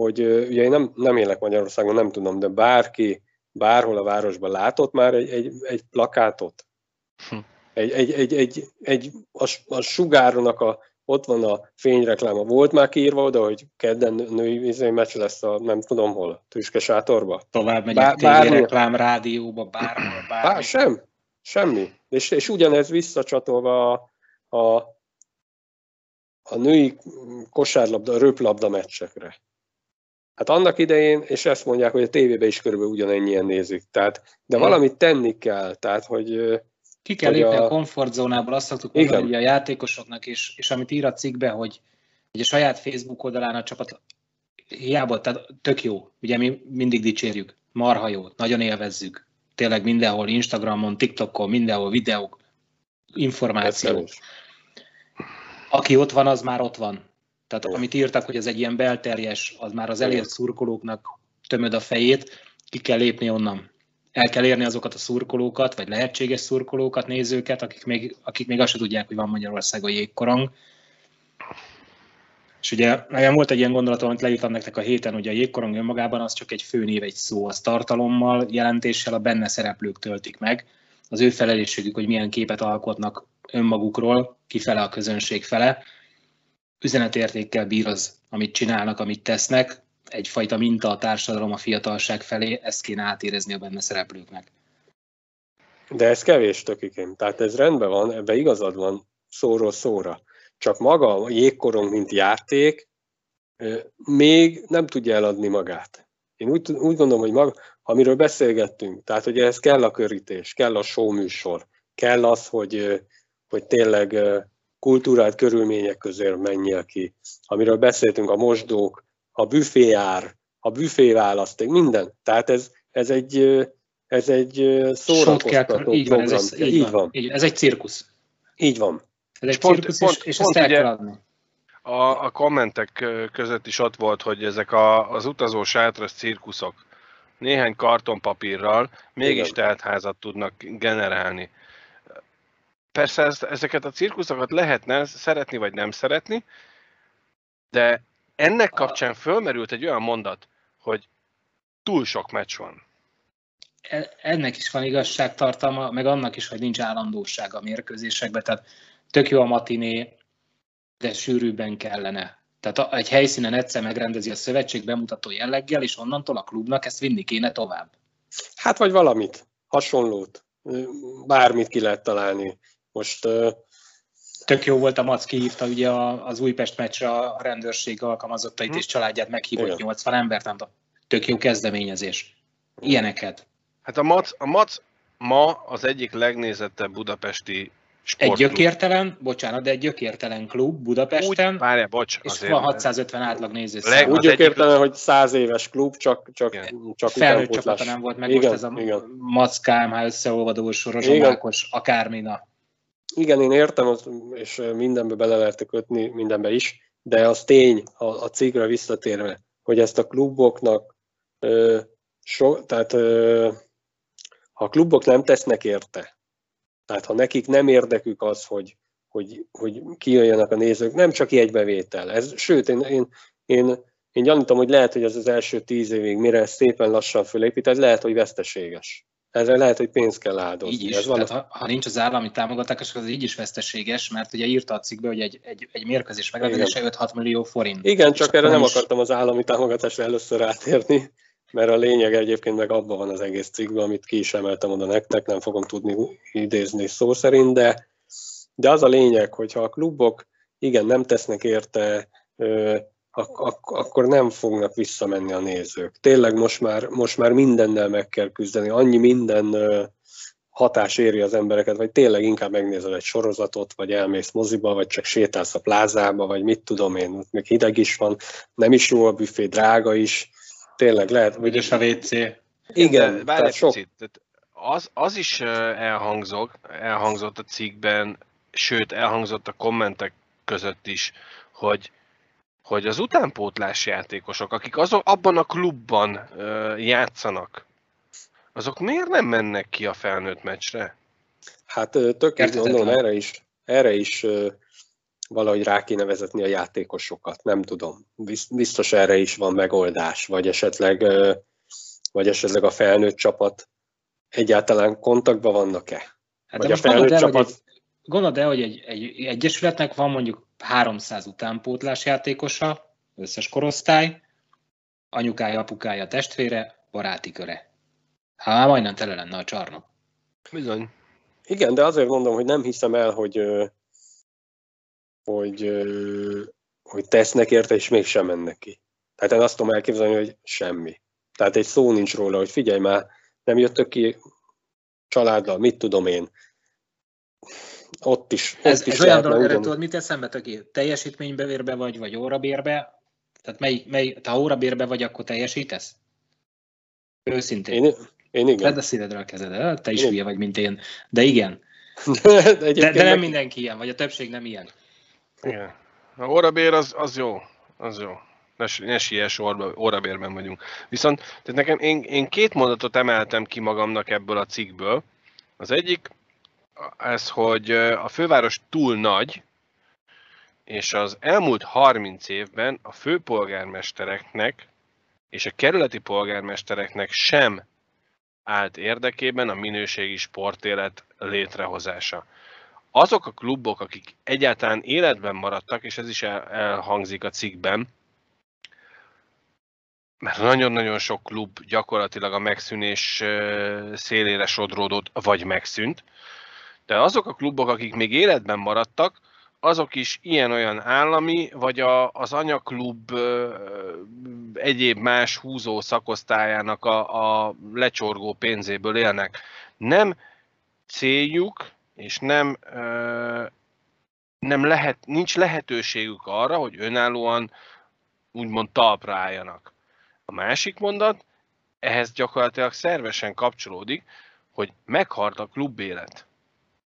hogy ugye én nem, nem élek Magyarországon, nem tudom, de bárki bárhol a városban látott már egy, egy, egy plakátot? Hm. Egy, egy, egy, egy, egy a, a sugáronak a, ott van a fényrekláma. Volt már kiírva oda, hogy kedden női izé meccs lesz a nem tudom hol, Tüske sátorba? Tovább megy Bár, a tévéreklám, rádióba, bárhol, bármi. Bár, sem, semmi. És, és ugyanez visszacsatolva a, a, a női kosárlabda, röplabda meccsekre. Hát annak idején, és ezt mondják, hogy a tévében is körülbelül ugyanennyien nézik. Tehát, de valamit tenni kell, tehát, hogy ki kell lépni a, a komfortzónából, azt szoktuk mondani hogy a játékosoknak, és, és amit ír a cikkbe, hogy, hogy a saját Facebook oldalán a csapat hiába, tehát tök jó, ugye mi mindig dicsérjük, marha jó, nagyon élvezzük, tényleg mindenhol, Instagramon, TikTokon, mindenhol videók, információ. Aki ott van, az már ott van. Tehát amit írtak, hogy ez egy ilyen belterjes, az már az elért szurkolóknak tömöd a fejét, ki kell lépni onnan el kell érni azokat a szurkolókat, vagy lehetséges szurkolókat, nézőket, akik még, akik még azt se tudják, hogy van Magyarországon jégkorong. És ugye nekem volt egy ilyen gondolatom, amit leírtam nektek a héten, hogy a jégkorong önmagában az csak egy főnév, egy szó, az tartalommal, jelentéssel a benne szereplők töltik meg. Az ő felelősségük, hogy milyen képet alkotnak önmagukról, kifele a közönség fele. Üzenetértékkel bír az, amit csinálnak, amit tesznek, egyfajta minta a társadalom a fiatalság felé, ezt kéne átérezni a benne szereplőknek. De ez kevés tökikém. Tehát ez rendben van, ebbe igazad van szóról szóra. Csak maga a jégkorong, mint játék, még nem tudja eladni magát. Én úgy, úgy gondolom, hogy maga, amiről beszélgettünk, tehát hogy ehhez kell a körítés, kell a show műsor, kell az, hogy, hogy tényleg kultúrált körülmények közé menjél ki. Amiről beszéltünk, a mosdók, a büféár, a büféválaszték, minden. Tehát ez, ez egy, ez egy szórakoztató így van, ez, ez, így, így van. van. Így, ez egy cirkusz. Így van. Ez egy pont, cirkusz, pont, és, és pont ezt el kell adni. A, a kommentek között is ott volt, hogy ezek a, az utazó sátras cirkuszok néhány kartonpapírral mégis teltházat tudnak generálni. Persze ezt, ezeket a cirkuszokat lehetne szeretni vagy nem szeretni, de ennek kapcsán fölmerült egy olyan mondat, hogy túl sok meccs van. E, ennek is van igazságtartalma, meg annak is, hogy nincs állandóság a mérkőzésekben, tehát tök jó a matiné, de sűrűbben kellene. Tehát egy helyszínen egyszer megrendezi a szövetség bemutató jelleggel, és onnantól a klubnak ezt vinni kéne tovább. Hát vagy valamit, hasonlót, bármit ki lehet találni. Most Tök jó volt a Mac kihívta ugye az Újpest meccsre a rendőrség alkalmazottait hm. és családját meghívott Igen. 80 embert, nem Tök jó kezdeményezés. Ilyeneket. Hát a Mac, a Mac ma az egyik legnézettebb budapesti sportklub. Egy gyökértelen, bocsánat, de egy gyökértelen klub Budapesten. Úgy, várja, bocs, és azért. van 650 átlag nézőszám. Úgy gyökértelen, hogy 100 éves klub, csak, csak, Igen. csak Felnőtt csapata nem volt meg, igen, most ez a igen. Mac KMH összeolvadó soros, akármina. Igen, én értem, és mindenbe bele lehet kötni, mindenbe is, de az tény, a, a cégre visszatérve, hogy ezt a kluboknak, so, tehát ha a klubok nem tesznek érte, tehát ha nekik nem érdekük az, hogy, hogy, hogy kijöjjenek a nézők, nem csak jegybevétel. Ez, sőt, én, én, én, én gyanítom, hogy lehet, hogy ez az első tíz évig, mire szépen lassan fölépít, ez lehet, hogy veszteséges ezzel lehet, hogy pénzt kell áldozni. Így is, Ez tehát ha, ha nincs az állami támogatás, az így is veszteséges, mert ugye írta a cikkbe, hogy egy, egy, egy mérkőzés megrendezése 5-6 millió forint. Igen, csak erre nem is... akartam az állami támogatásra először átérni. mert a lényeg egyébként meg abban van az egész cikkben, amit ki is emeltem oda nektek, nem fogom tudni idézni szó szerint, de, de az a lényeg, hogyha a klubok igen, nem tesznek érte, ak- ak- akkor nem fognak visszamenni a nézők. Tényleg most már, most már mindennel meg kell küzdeni, annyi minden hatás éri az embereket, vagy tényleg inkább megnézel egy sorozatot, vagy elmész moziba, vagy csak sétálsz a plázába, vagy mit tudom én, ott még hideg is van, nem is jó a büfé, drága is, tényleg lehet. Ügyes a WC. Igen, várj egy sok... picit, az, az is elhangzott, elhangzott a cikkben, sőt elhangzott a kommentek között is, hogy, hogy az utánpótlás játékosok, akik azok, abban a klubban játszanak, azok miért nem mennek ki a felnőtt meccsre? Hát tök gondolom, erre is, erre is valahogy rá kéne vezetni a játékosokat, nem tudom. Biztos erre is van megoldás, vagy esetleg, vagy esetleg a felnőtt csapat egyáltalán kontaktban vannak-e? Hát vagy a felnőtt el, csapat... Egy, gondold el, hogy egy, egy egyesületnek van mondjuk 300 utánpótlás játékosa, összes korosztály, anyukája, apukája, testvére, baráti köre. Hát majdnem tele lenne a csarnok. Bizony. Igen, de azért mondom, hogy nem hiszem el, hogy, hogy, hogy tesznek érte, és mégsem mennek ki. Tehát én azt tudom elképzelni, hogy semmi. Tehát egy szó nincs róla, hogy figyelj már, nem jöttök ki családdal, mit tudom én. Ott is. Ez, ott ez is olyan dolog, ugyan... tudod, mit eszembe töké? Teljesítménybevérbe vagy, vagy órabérbe? Tehát mely, mely, ha órabérbe vagy, akkor teljesítesz? Őszintén. Én, én igen. Vedd a szívedre a kezed, te is hülye vagy, mint én. De igen. de, de, de nem meg... mindenki ilyen, vagy a többség nem ilyen. Igen. A órabér az, az jó. Az jó. Ne, ne siess, órabérben vagyunk. Viszont tehát nekem, én, én két mondatot emeltem ki magamnak ebből a cikkből. Az egyik, ez, hogy a főváros túl nagy, és az elmúlt 30 évben a főpolgármestereknek és a kerületi polgármestereknek sem állt érdekében a minőségi sportélet létrehozása. Azok a klubok, akik egyáltalán életben maradtak, és ez is elhangzik a cikkben, mert nagyon-nagyon sok klub gyakorlatilag a megszűnés szélére sodródott, vagy megszűnt, de azok a klubok, akik még életben maradtak, azok is ilyen-olyan állami, vagy a, az anyaklub egyéb más húzó szakosztályának a, a lecsorgó pénzéből élnek. Nem céljuk, és nem, nem lehet, nincs lehetőségük arra, hogy önállóan úgymond talpra álljanak. A másik mondat, ehhez gyakorlatilag szervesen kapcsolódik, hogy meghalt a klubélet.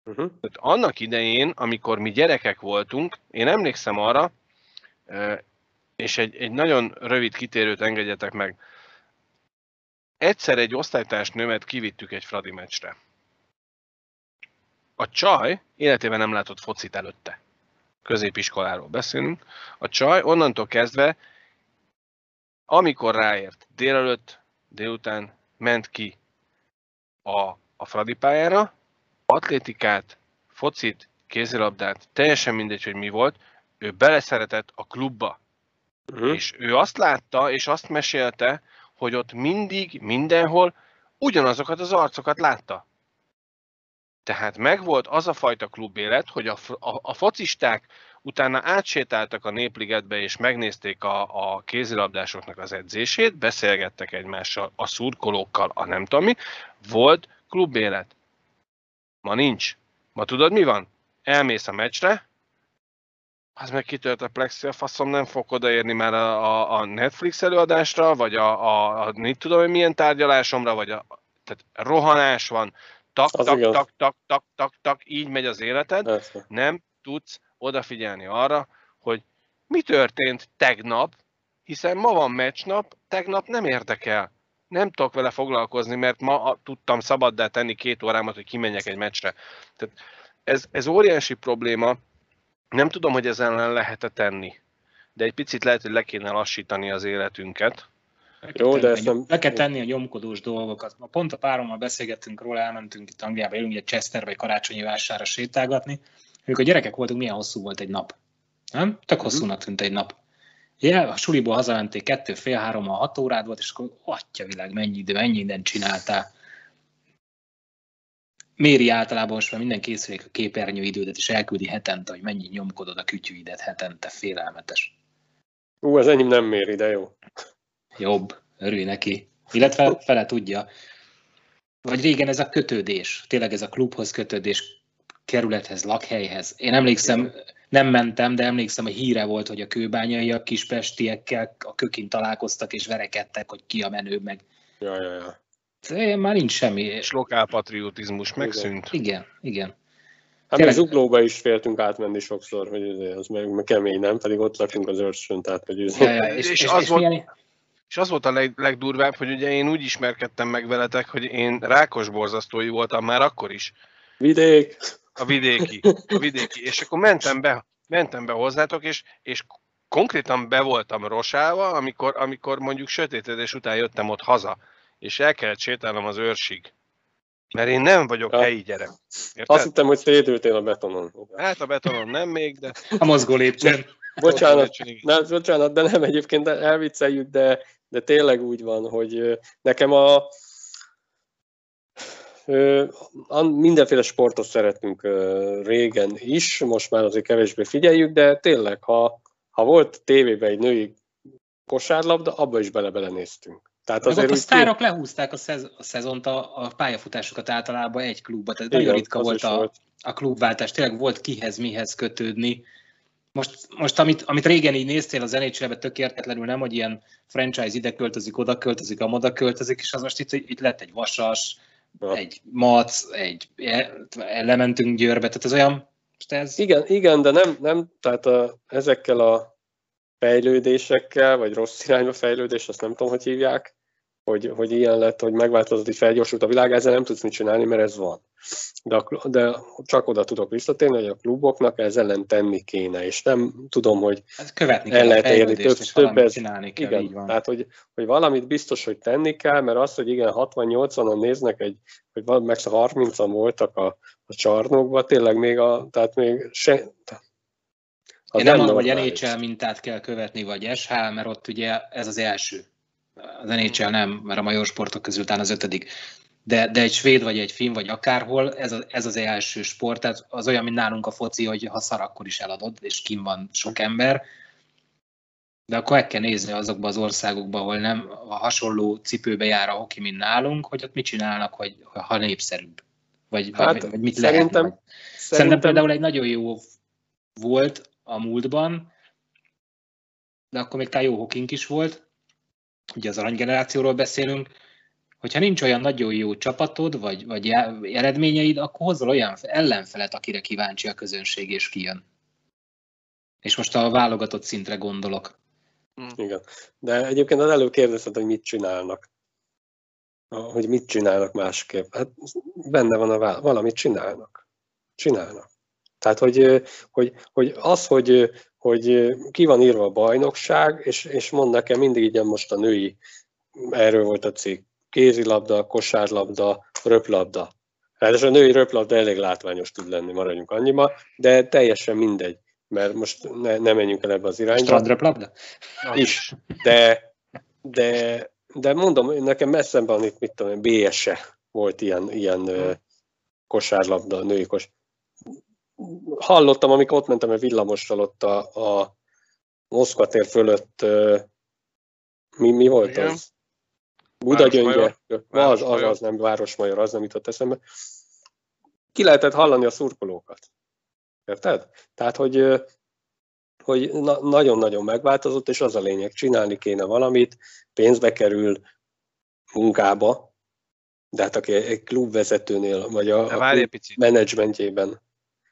Uh-huh. Annak idején, amikor mi gyerekek voltunk, én emlékszem arra, és egy, egy nagyon rövid kitérőt engedjetek meg. Egyszer egy osztálytárs nőmet kivittük egy Fradi meccsre. A csaj életében nem látott focit előtte. Középiskoláról beszélünk. A csaj onnantól kezdve, amikor ráért délelőtt, délután ment ki a, a Fradi pályára, atlétikát, focit, kézilabdát, teljesen mindegy, hogy mi volt, ő beleszeretett a klubba. Uh-huh. És ő azt látta, és azt mesélte, hogy ott mindig, mindenhol ugyanazokat az arcokat látta. Tehát megvolt az a fajta klubélet, hogy a, a, a focisták utána átsétáltak a Népligetbe, és megnézték a, a kézilabdásoknak az edzését, beszélgettek egymással, a szurkolókkal, a nem tudom mi, volt klubélet. Ma nincs. Ma tudod mi van? Elmész a meccsre, az meg kitört a plexi, a faszom nem fog odaérni már a, a, a Netflix előadásra, vagy a, a, a mit tudom hogy milyen tárgyalásomra, vagy a, tehát rohanás van, tak, tak, tak, tak, tak, tak, tak, így megy az életed, Persze. nem tudsz odafigyelni arra, hogy mi történt tegnap, hiszen ma van meccsnap, tegnap nem érdekel nem tudok vele foglalkozni, mert ma tudtam szabaddá tenni két órámat, hogy kimenjek egy meccsre. Tehát ez, ez óriási probléma, nem tudom, hogy ezen ellen lehet-e tenni, de egy picit lehet, hogy le kéne lassítani az életünket. Jó, de ezt nem... Le kell tenni a nyomkodós dolgokat. Ma pont a párommal beszélgettünk róla, elmentünk itt Angliába, élünk egy Chester vagy karácsonyi vására sétálgatni. Amikor a gyerekek voltunk, milyen hosszú volt egy nap. Nem? Tök mhm. hosszúnak tűnt egy nap. Ja, a suliból hazamenték kettő, fél, három, a hat órád volt, és akkor atya világ, mennyi idő, mennyi mindent csináltál. Méri általában most már minden készülék a képernyő idődet, és elküldi hetente, hogy mennyi nyomkodod a kütyűidet hetente, félelmetes. Ú, az enyém nem méri, de jó. Jobb, örülj neki. Illetve fele tudja. Vagy régen ez a kötődés, tényleg ez a klubhoz kötődés, kerülethez, lakhelyhez. Én emlékszem, nem mentem, de emlékszem, hogy híre volt, hogy a kőbányaiak kispestiekkel a kökin találkoztak és verekedtek, hogy ki a menő meg. Ja, ja, ja. Én már nincs semmi. És lokálpatriotizmus megszűnt. Igen, igen. Hát mi zuglóba is féltünk átmenni sokszor, hogy az meg, meg kemény, nem? Pedig ott lakunk az őrsön, tehát hogy Ja, ja, és, És és, az és volt- milyen, És az volt a leg, legdurvább, hogy ugye én úgy ismerkedtem meg veletek, hogy én rákos borzasztói voltam már akkor is. Vidék, A vidéki. A vidéki. És akkor mentem be, mentem be hozzátok, és, és konkrétan be voltam rosálva, amikor, amikor mondjuk sötétedés után jöttem ott haza, és el kellett sétálnom az őrsig. Mert én nem vagyok Ja. helyi gyerek. azt Érted? hittem, hogy szédültél a betonon. Hát a betonon nem még, de... a mozgó lépcsőn. Bocsánat, nem, bocsánat, de nem egyébként elvicceljük, de, de tényleg úgy van, hogy nekem a mindenféle sportot szeretünk régen is, most már azért kevésbé figyeljük, de tényleg, ha, ha volt tévében egy női kosárlabda, abba is bele-bele néztünk. Tehát azért a sztárok lehúzták a, szez, a szezont, a, a pályafutásokat általában egy klubba, tehát Igen, nagyon ritka volt a, volt. a klubváltás, tényleg volt kihez, mihez kötődni. Most, most amit, amit régen így néztél az nhl tök értetlenül, nem, hogy ilyen franchise ide költözik, oda költözik, amoda költözik, és az most itt, itt lett egy vasas. Egy mac, egy lementünk Győrbe, tehát ez olyan, ez, Igen, igen, de nem, nem tehát a, ezekkel a fejlődésekkel, vagy rossz irányba fejlődés, azt nem tudom, hogy hívják, hogy, hogy ilyen lett, hogy megváltozott, hogy felgyorsult a világ, ezzel nem tudsz mit csinálni, mert ez van. De, a, de csak oda tudok visszatérni, hogy a kluboknak ez ellen tenni kéne, és nem tudom, hogy ez követni el lehet érni több- több ez- csinálni kell, igen, így van. tehát hogy, hogy valamit biztos, hogy tenni kell, mert az, hogy igen, 60-80-an néznek, egy, hogy van, meg 30-an voltak a, a csarnokban, tényleg még a, tehát még se, az Én nem mondom, hogy. NHL mintát kell követni, vagy SH, mert ott ugye ez az első. Az NHL nem, mert a major sportok közül talán az ötödik. De, de egy svéd, vagy egy finn, vagy akárhol, ez, a, ez az első sport. Tehát az olyan, mint nálunk a foci, hogy ha szar, akkor is eladod, és kim van sok ember. De akkor meg kell nézni azokba az országokba, ahol nem a hasonló cipőbe jár a hoki, mint nálunk, hogy ott mit csinálnak, hogy ha népszerűbb. Vagy, Hát, vagy, vagy mit szerintem- lehet. Szerintem például egy nagyon jó volt a múltban, de akkor még talán jó hokink is volt, ugye az aranygenerációról beszélünk, hogyha nincs olyan nagyon jó csapatod, vagy, vagy eredményeid, akkor hozzal olyan ellenfelet, akire kíváncsi a közönség, és kijön. És most a válogatott szintre gondolok. Igen. De egyébként az előbb kérdezted, hogy mit csinálnak. Hogy mit csinálnak másképp. Hát benne van a vá- valamit csinálnak. Csinálnak. Tehát, hogy, hogy, hogy az, hogy, hogy ki van írva a bajnokság, és, és mond nekem mindig így most a női, erről volt a cikk, kézilabda, kosárlabda, röplabda. Ráadásul a női röplabda elég látványos tud lenni, maradjunk annyiba, de teljesen mindegy, mert most ne, ne menjünk el ebbe az irányba Strandröplabda? is, de, de, de mondom, nekem messze van itt, mit tudom, én, BS-e volt ilyen, ilyen ö, kosárlabda, női kos. Hallottam, amikor ott mentem a villamossal ott a, a Moszkva tér fölött, mi, mi volt Igen. az? Budagyöngye, az, az, Városmajor. az nem, Városmajor, az nem jutott eszembe. Ki lehetett hallani a szurkolókat. Érted? Tehát, hogy hogy na- nagyon-nagyon megváltozott, és az a lényeg, csinálni kéne valamit, pénzbe kerül munkába, de hát aki egy klubvezetőnél, vagy a, De a klub picit. menedzsmentjében.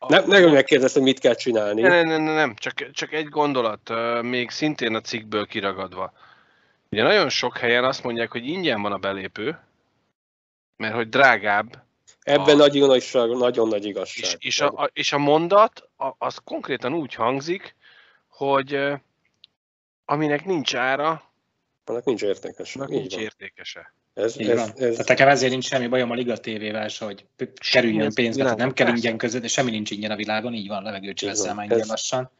Nem, nem megkérdezte, hogy mit kell csinálni. Nem, nem, nem, nem. Csak, csak egy gondolat, még szintén a cikkből kiragadva. Ugye nagyon sok helyen azt mondják, hogy ingyen van a belépő, mert hogy drágább, Ebben a- nagy igazság, nagyon nagy igazság. és, és, a, a, és a mondat a, az konkrétan úgy hangzik, hogy aminek nincs ára, Annak nincs értékes. annak nincs van. értékese. Ez, Így ez, van. ez, Tehát nekem ezért nincs semmi bajom a Liga TV-vel hogy kerüljön ez pénzbe, tehát nem kell ingyen között, de semmi nincs ingyen a világon, így van, levegőt Így veszel már ingyen lassan.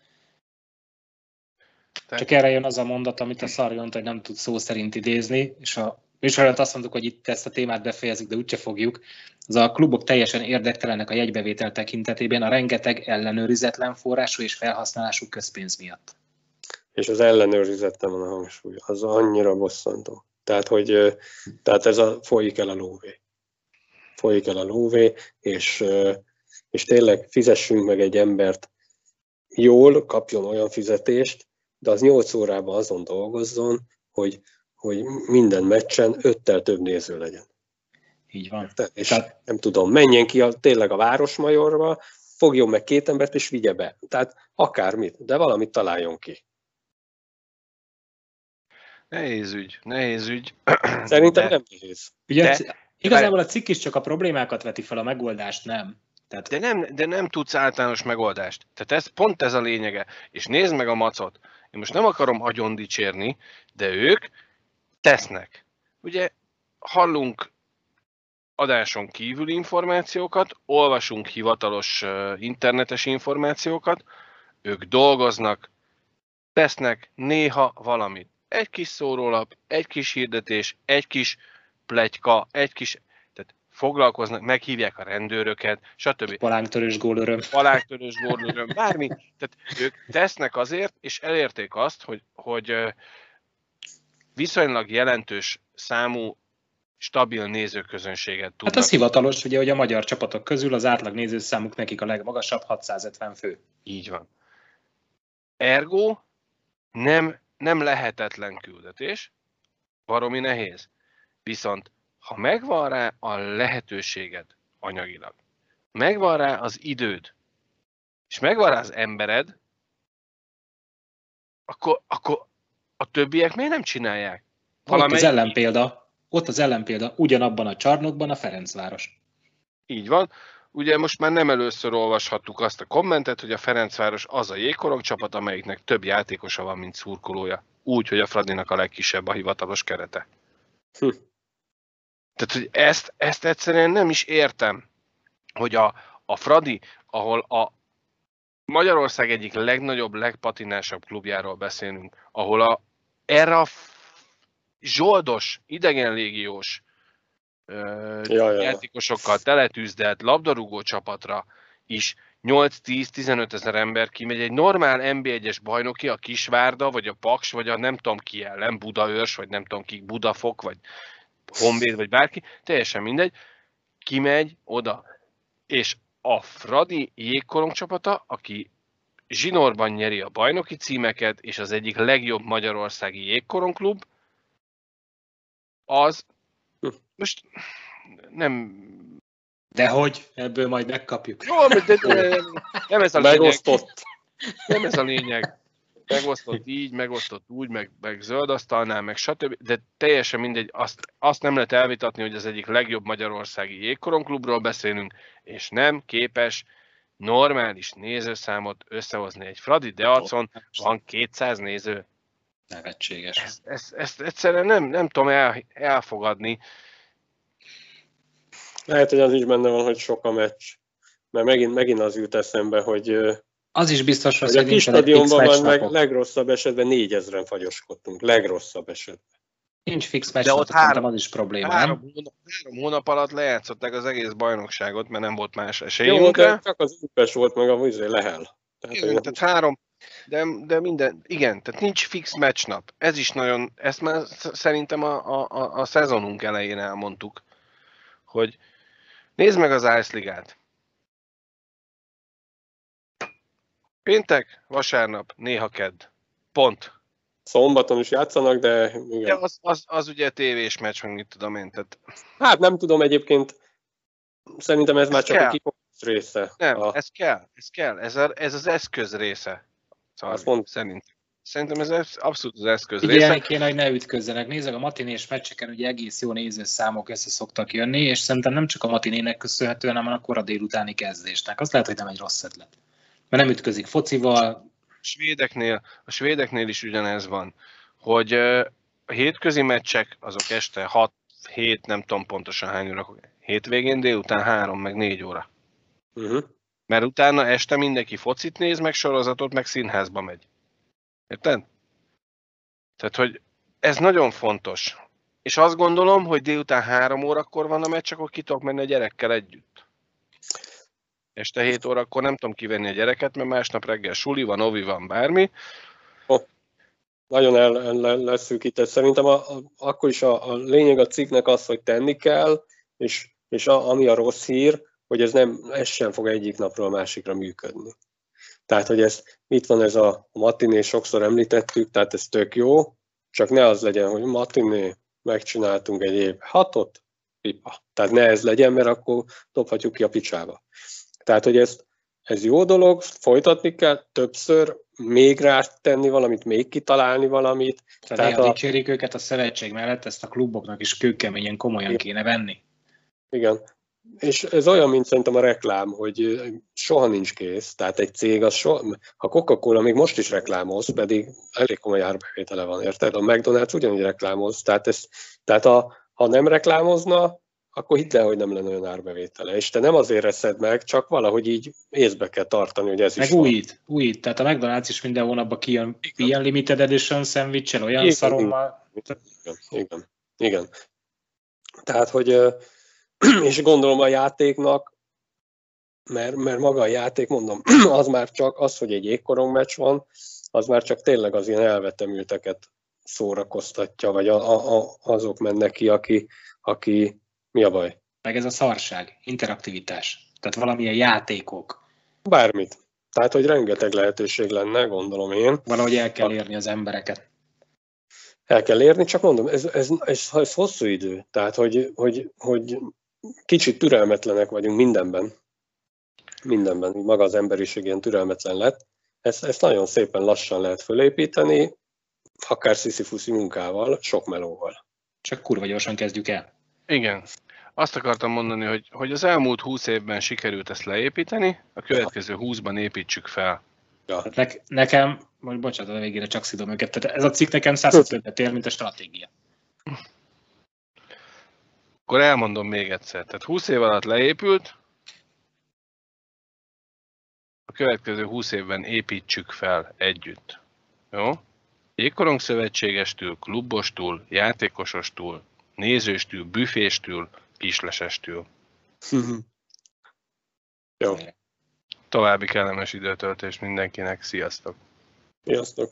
Csak erre jön az a mondat, amit a Szarjon mondta, hogy nem tud szó szerint idézni, és a műsorban azt mondtuk, hogy itt ezt a témát befejezzük, de úgyse fogjuk. Az a klubok teljesen érdektelenek a jegybevétel tekintetében a rengeteg ellenőrizetlen forrású és felhasználású közpénz miatt. És az ellenőrizettem van a hangsúly, az annyira bosszantó. Tehát, hogy tehát ez a folyik el a lóvé. Folyik el a lóvé, és, és tényleg fizessünk meg egy embert jól, kapjon olyan fizetést, de az 8 órában azon dolgozzon, hogy, hogy minden meccsen öttel több néző legyen. Így van. És Tehát, nem tudom, menjen ki a, tényleg a Városmajorba, fogjon meg két embert és vigye be. Tehát akármit, de valamit találjon ki. Nehéz ügy, nehéz ügy. Szerintem de, nem nehéz. Ugye, de, igazából a cikk is csak a problémákat veti fel, a megoldást nem. Tehát... De, nem, de nem tudsz általános megoldást. Tehát ez, pont ez a lényege. És nézd meg a macot. Én most nem akarom agyon dicsérni, de ők tesznek. Ugye hallunk adáson kívül információkat, olvasunk hivatalos internetes információkat, ők dolgoznak, tesznek néha valamit. Egy kis szórólap, egy kis hirdetés, egy kis plegyka, egy kis foglalkoznak, meghívják a rendőröket, stb. Palángtörős gólöröm. Palángtörős gólöröm, bármi. Tehát ők tesznek azért, és elérték azt, hogy, hogy viszonylag jelentős számú stabil nézőközönséget tudnak. Hát az hivatalos, ugye, hogy a magyar csapatok közül az átlag nézőszámuk nekik a legmagasabb, 650 fő. Így van. Ergo nem, nem lehetetlen küldetés, baromi nehéz. Viszont ha megvan rá a lehetőséged anyagilag, megvan rá az időd, és megvan rá az embered, akkor, akkor a többiek miért nem csinálják? Valamely... Ott az ellenpélda, ott az ellenpélda, ugyanabban a csarnokban a Ferencváros. Így van. Ugye most már nem először olvashattuk azt a kommentet, hogy a Ferencváros az a jégkorong csapat, amelyiknek több játékosa van, mint szurkolója. Úgy, hogy a Fradinak a legkisebb a hivatalos kerete. Hm. Tehát, hogy ezt, ezt egyszerűen nem is értem, hogy a, a Fradi, ahol a Magyarország egyik legnagyobb, legpatinásabb klubjáról beszélünk, ahol a, erre a zsoldos, idegenlégiós ja, játékosokkal teletűzdelt labdarúgó csapatra is 8-10-15 ezer ember kimegy, egy normál NB1-es bajnoki, a Kisvárda, vagy a Paks, vagy a nem tudom ki ellen, Budaörs, vagy nem tudom ki, Budafok, vagy Honvéd vagy bárki, teljesen mindegy, kimegy oda. És a Fradi jégkorong csapata, aki zsinórban nyeri a bajnoki címeket, és az egyik legjobb magyarországi jégkorongklub, az most nem... De hogy? Ebből majd megkapjuk. Jó, de, de, de nem ez a lényeg. Megosztott. Nem ez a lényeg megosztott így, megosztott úgy, meg, meg zöld asztalnál, meg stb. De teljesen mindegy, azt, azt nem lehet elvitatni, hogy az egyik legjobb magyarországi jégkorongklubról beszélünk, és nem képes normális nézőszámot összehozni egy Fradi Deacon, van 200 néző. Nevetséges. Ezt, ezt, ezt egyszerűen nem, nem tudom el, elfogadni. Lehet, hogy az is benne van, hogy sok a meccs. Mert megint, megint az jut eszembe, hogy az is biztos, hogy a kis stadionban van leg, legrosszabb esetben négyezren fagyoskodtunk, legrosszabb esetben. Nincs fix meccs, de ott három, az is probléma. Három, hónap, három hónap alatt lejátszották az egész bajnokságot, mert nem volt más esélyünk. Jó, de csak az Úpes volt meg a Vizé Lehel. Tehát, igen, tehát három, de, de minden, igen, tehát nincs fix meccsnap. Ez is nagyon, ezt már szerintem a, a, a, szezonunk elején elmondtuk, hogy nézd meg az Ice Ligát. Péntek, vasárnap, néha kedd. Pont. Szombaton is játszanak, de igen. Ja, az, az, az ugye tévés meccs, meg mit tudom én. Tehát... Hát nem tudom egyébként, szerintem ez, ez már csak kell. a része. Nem, a... ez kell, ez kell, ez, a, ez az eszköz része. Szóval pont. szerint. Szerintem ez abszolút az eszköz része. Figyelni kéne, hogy ne ütközzenek. Nézzük, a matinés meccseken ugye egész jó nézőszámok össze szoktak jönni, és szerintem nem csak a matinének köszönhetően, hanem a kora délutáni kezdésnek. Az lehet, hogy nem egy rossz ötlet mert nem ütközik focival. A svédeknél, a svédeknél is ugyanez van, hogy a hétközi meccsek azok este 6-7, nem tudom pontosan hány óra, hétvégén délután 3 meg 4 óra. Uh-huh. Mert utána este mindenki focit néz, meg sorozatot, meg színházba megy. Érted? Tehát, hogy ez nagyon fontos. És azt gondolom, hogy délután három órakor van a meccs, akkor ki tudok menni a gyerekkel együtt. Este 7 órakor nem tudom kivenni a gyereket, mert másnap reggel suli van, ovi van, bármi. Nagyon el, el leszűkített. Szerintem a, a, akkor is a, a lényeg a cikknek az, hogy tenni kell, és, és a, ami a rossz hír, hogy ez, nem, ez sem fog egyik napról a másikra működni. Tehát, hogy ez, itt van ez a, matiné, sokszor említettük, tehát ez tök jó, csak ne az legyen, hogy matiné, megcsináltunk egy év hatot, pipa. Tehát ne ez legyen, mert akkor dobhatjuk ki a picsába. Tehát, hogy ez, ez jó dolog, folytatni kell többször, még rá tenni valamit, még kitalálni valamit. Tehát, Tehát a... dicsérik őket a szövetség mellett, ezt a kluboknak is kőkeményen komolyan Igen. kéne venni. Igen. És ez olyan, mint szerintem a reklám, hogy soha nincs kész. Tehát egy cég, az soha, ha Coca-Cola még most is reklámoz, pedig elég komoly árbevétele van, érted? A McDonald's ugyanígy reklámoz. Tehát, ez, tehát a, ha nem reklámozna, akkor hidd el, hogy nem lenne olyan árbevétele. És te nem azért eszed meg, csak valahogy így észbe kell tartani, hogy ez meg is újít, van. újít. Tehát a McDonald's is minden hónapban kijön igen. ilyen limited edition szendvicsel, olyan igen, szarommal. Igen, igen, igen. Tehát, hogy és gondolom a játéknak, mert, mert maga a játék, mondom, az már csak az, hogy egy jégkorong meccs van, az már csak tényleg az ilyen elvetemülteket szórakoztatja, vagy a, a, a, azok mennek ki, aki, aki mi a baj? Meg ez a szarság, interaktivitás, tehát valamilyen játékok. Bármit. Tehát, hogy rengeteg lehetőség lenne, gondolom én. Valahogy el kell érni az embereket. El kell érni, csak mondom, ez, ez, ez, ez hosszú idő. Tehát, hogy, hogy, hogy kicsit türelmetlenek vagyunk mindenben. Mindenben. Maga az emberiség ilyen türelmetlen lett. Ezt, ezt nagyon szépen lassan lehet fölépíteni, akár sziszifuszi munkával, sok melóval. Csak kurva gyorsan kezdjük el. Igen. Azt akartam mondani, hogy, hogy az elmúlt 20 évben sikerült ezt leépíteni, a következő 20-ban építsük fel. Ja. Ne, nekem, vagy bocsánat, a végére csak szidom őket, tehát ez a cikk nekem 150 ér, mint a stratégia akkor elmondom még egyszer. Tehát 20 év alatt leépült, a következő 20 évben építsük fel együtt. Jó? Jégkorong szövetségestül, klubostól, játékosostól, nézőstül, büféstül, pislesestül. Jó. További kellemes időtöltés mindenkinek. Sziasztok! Sziasztok!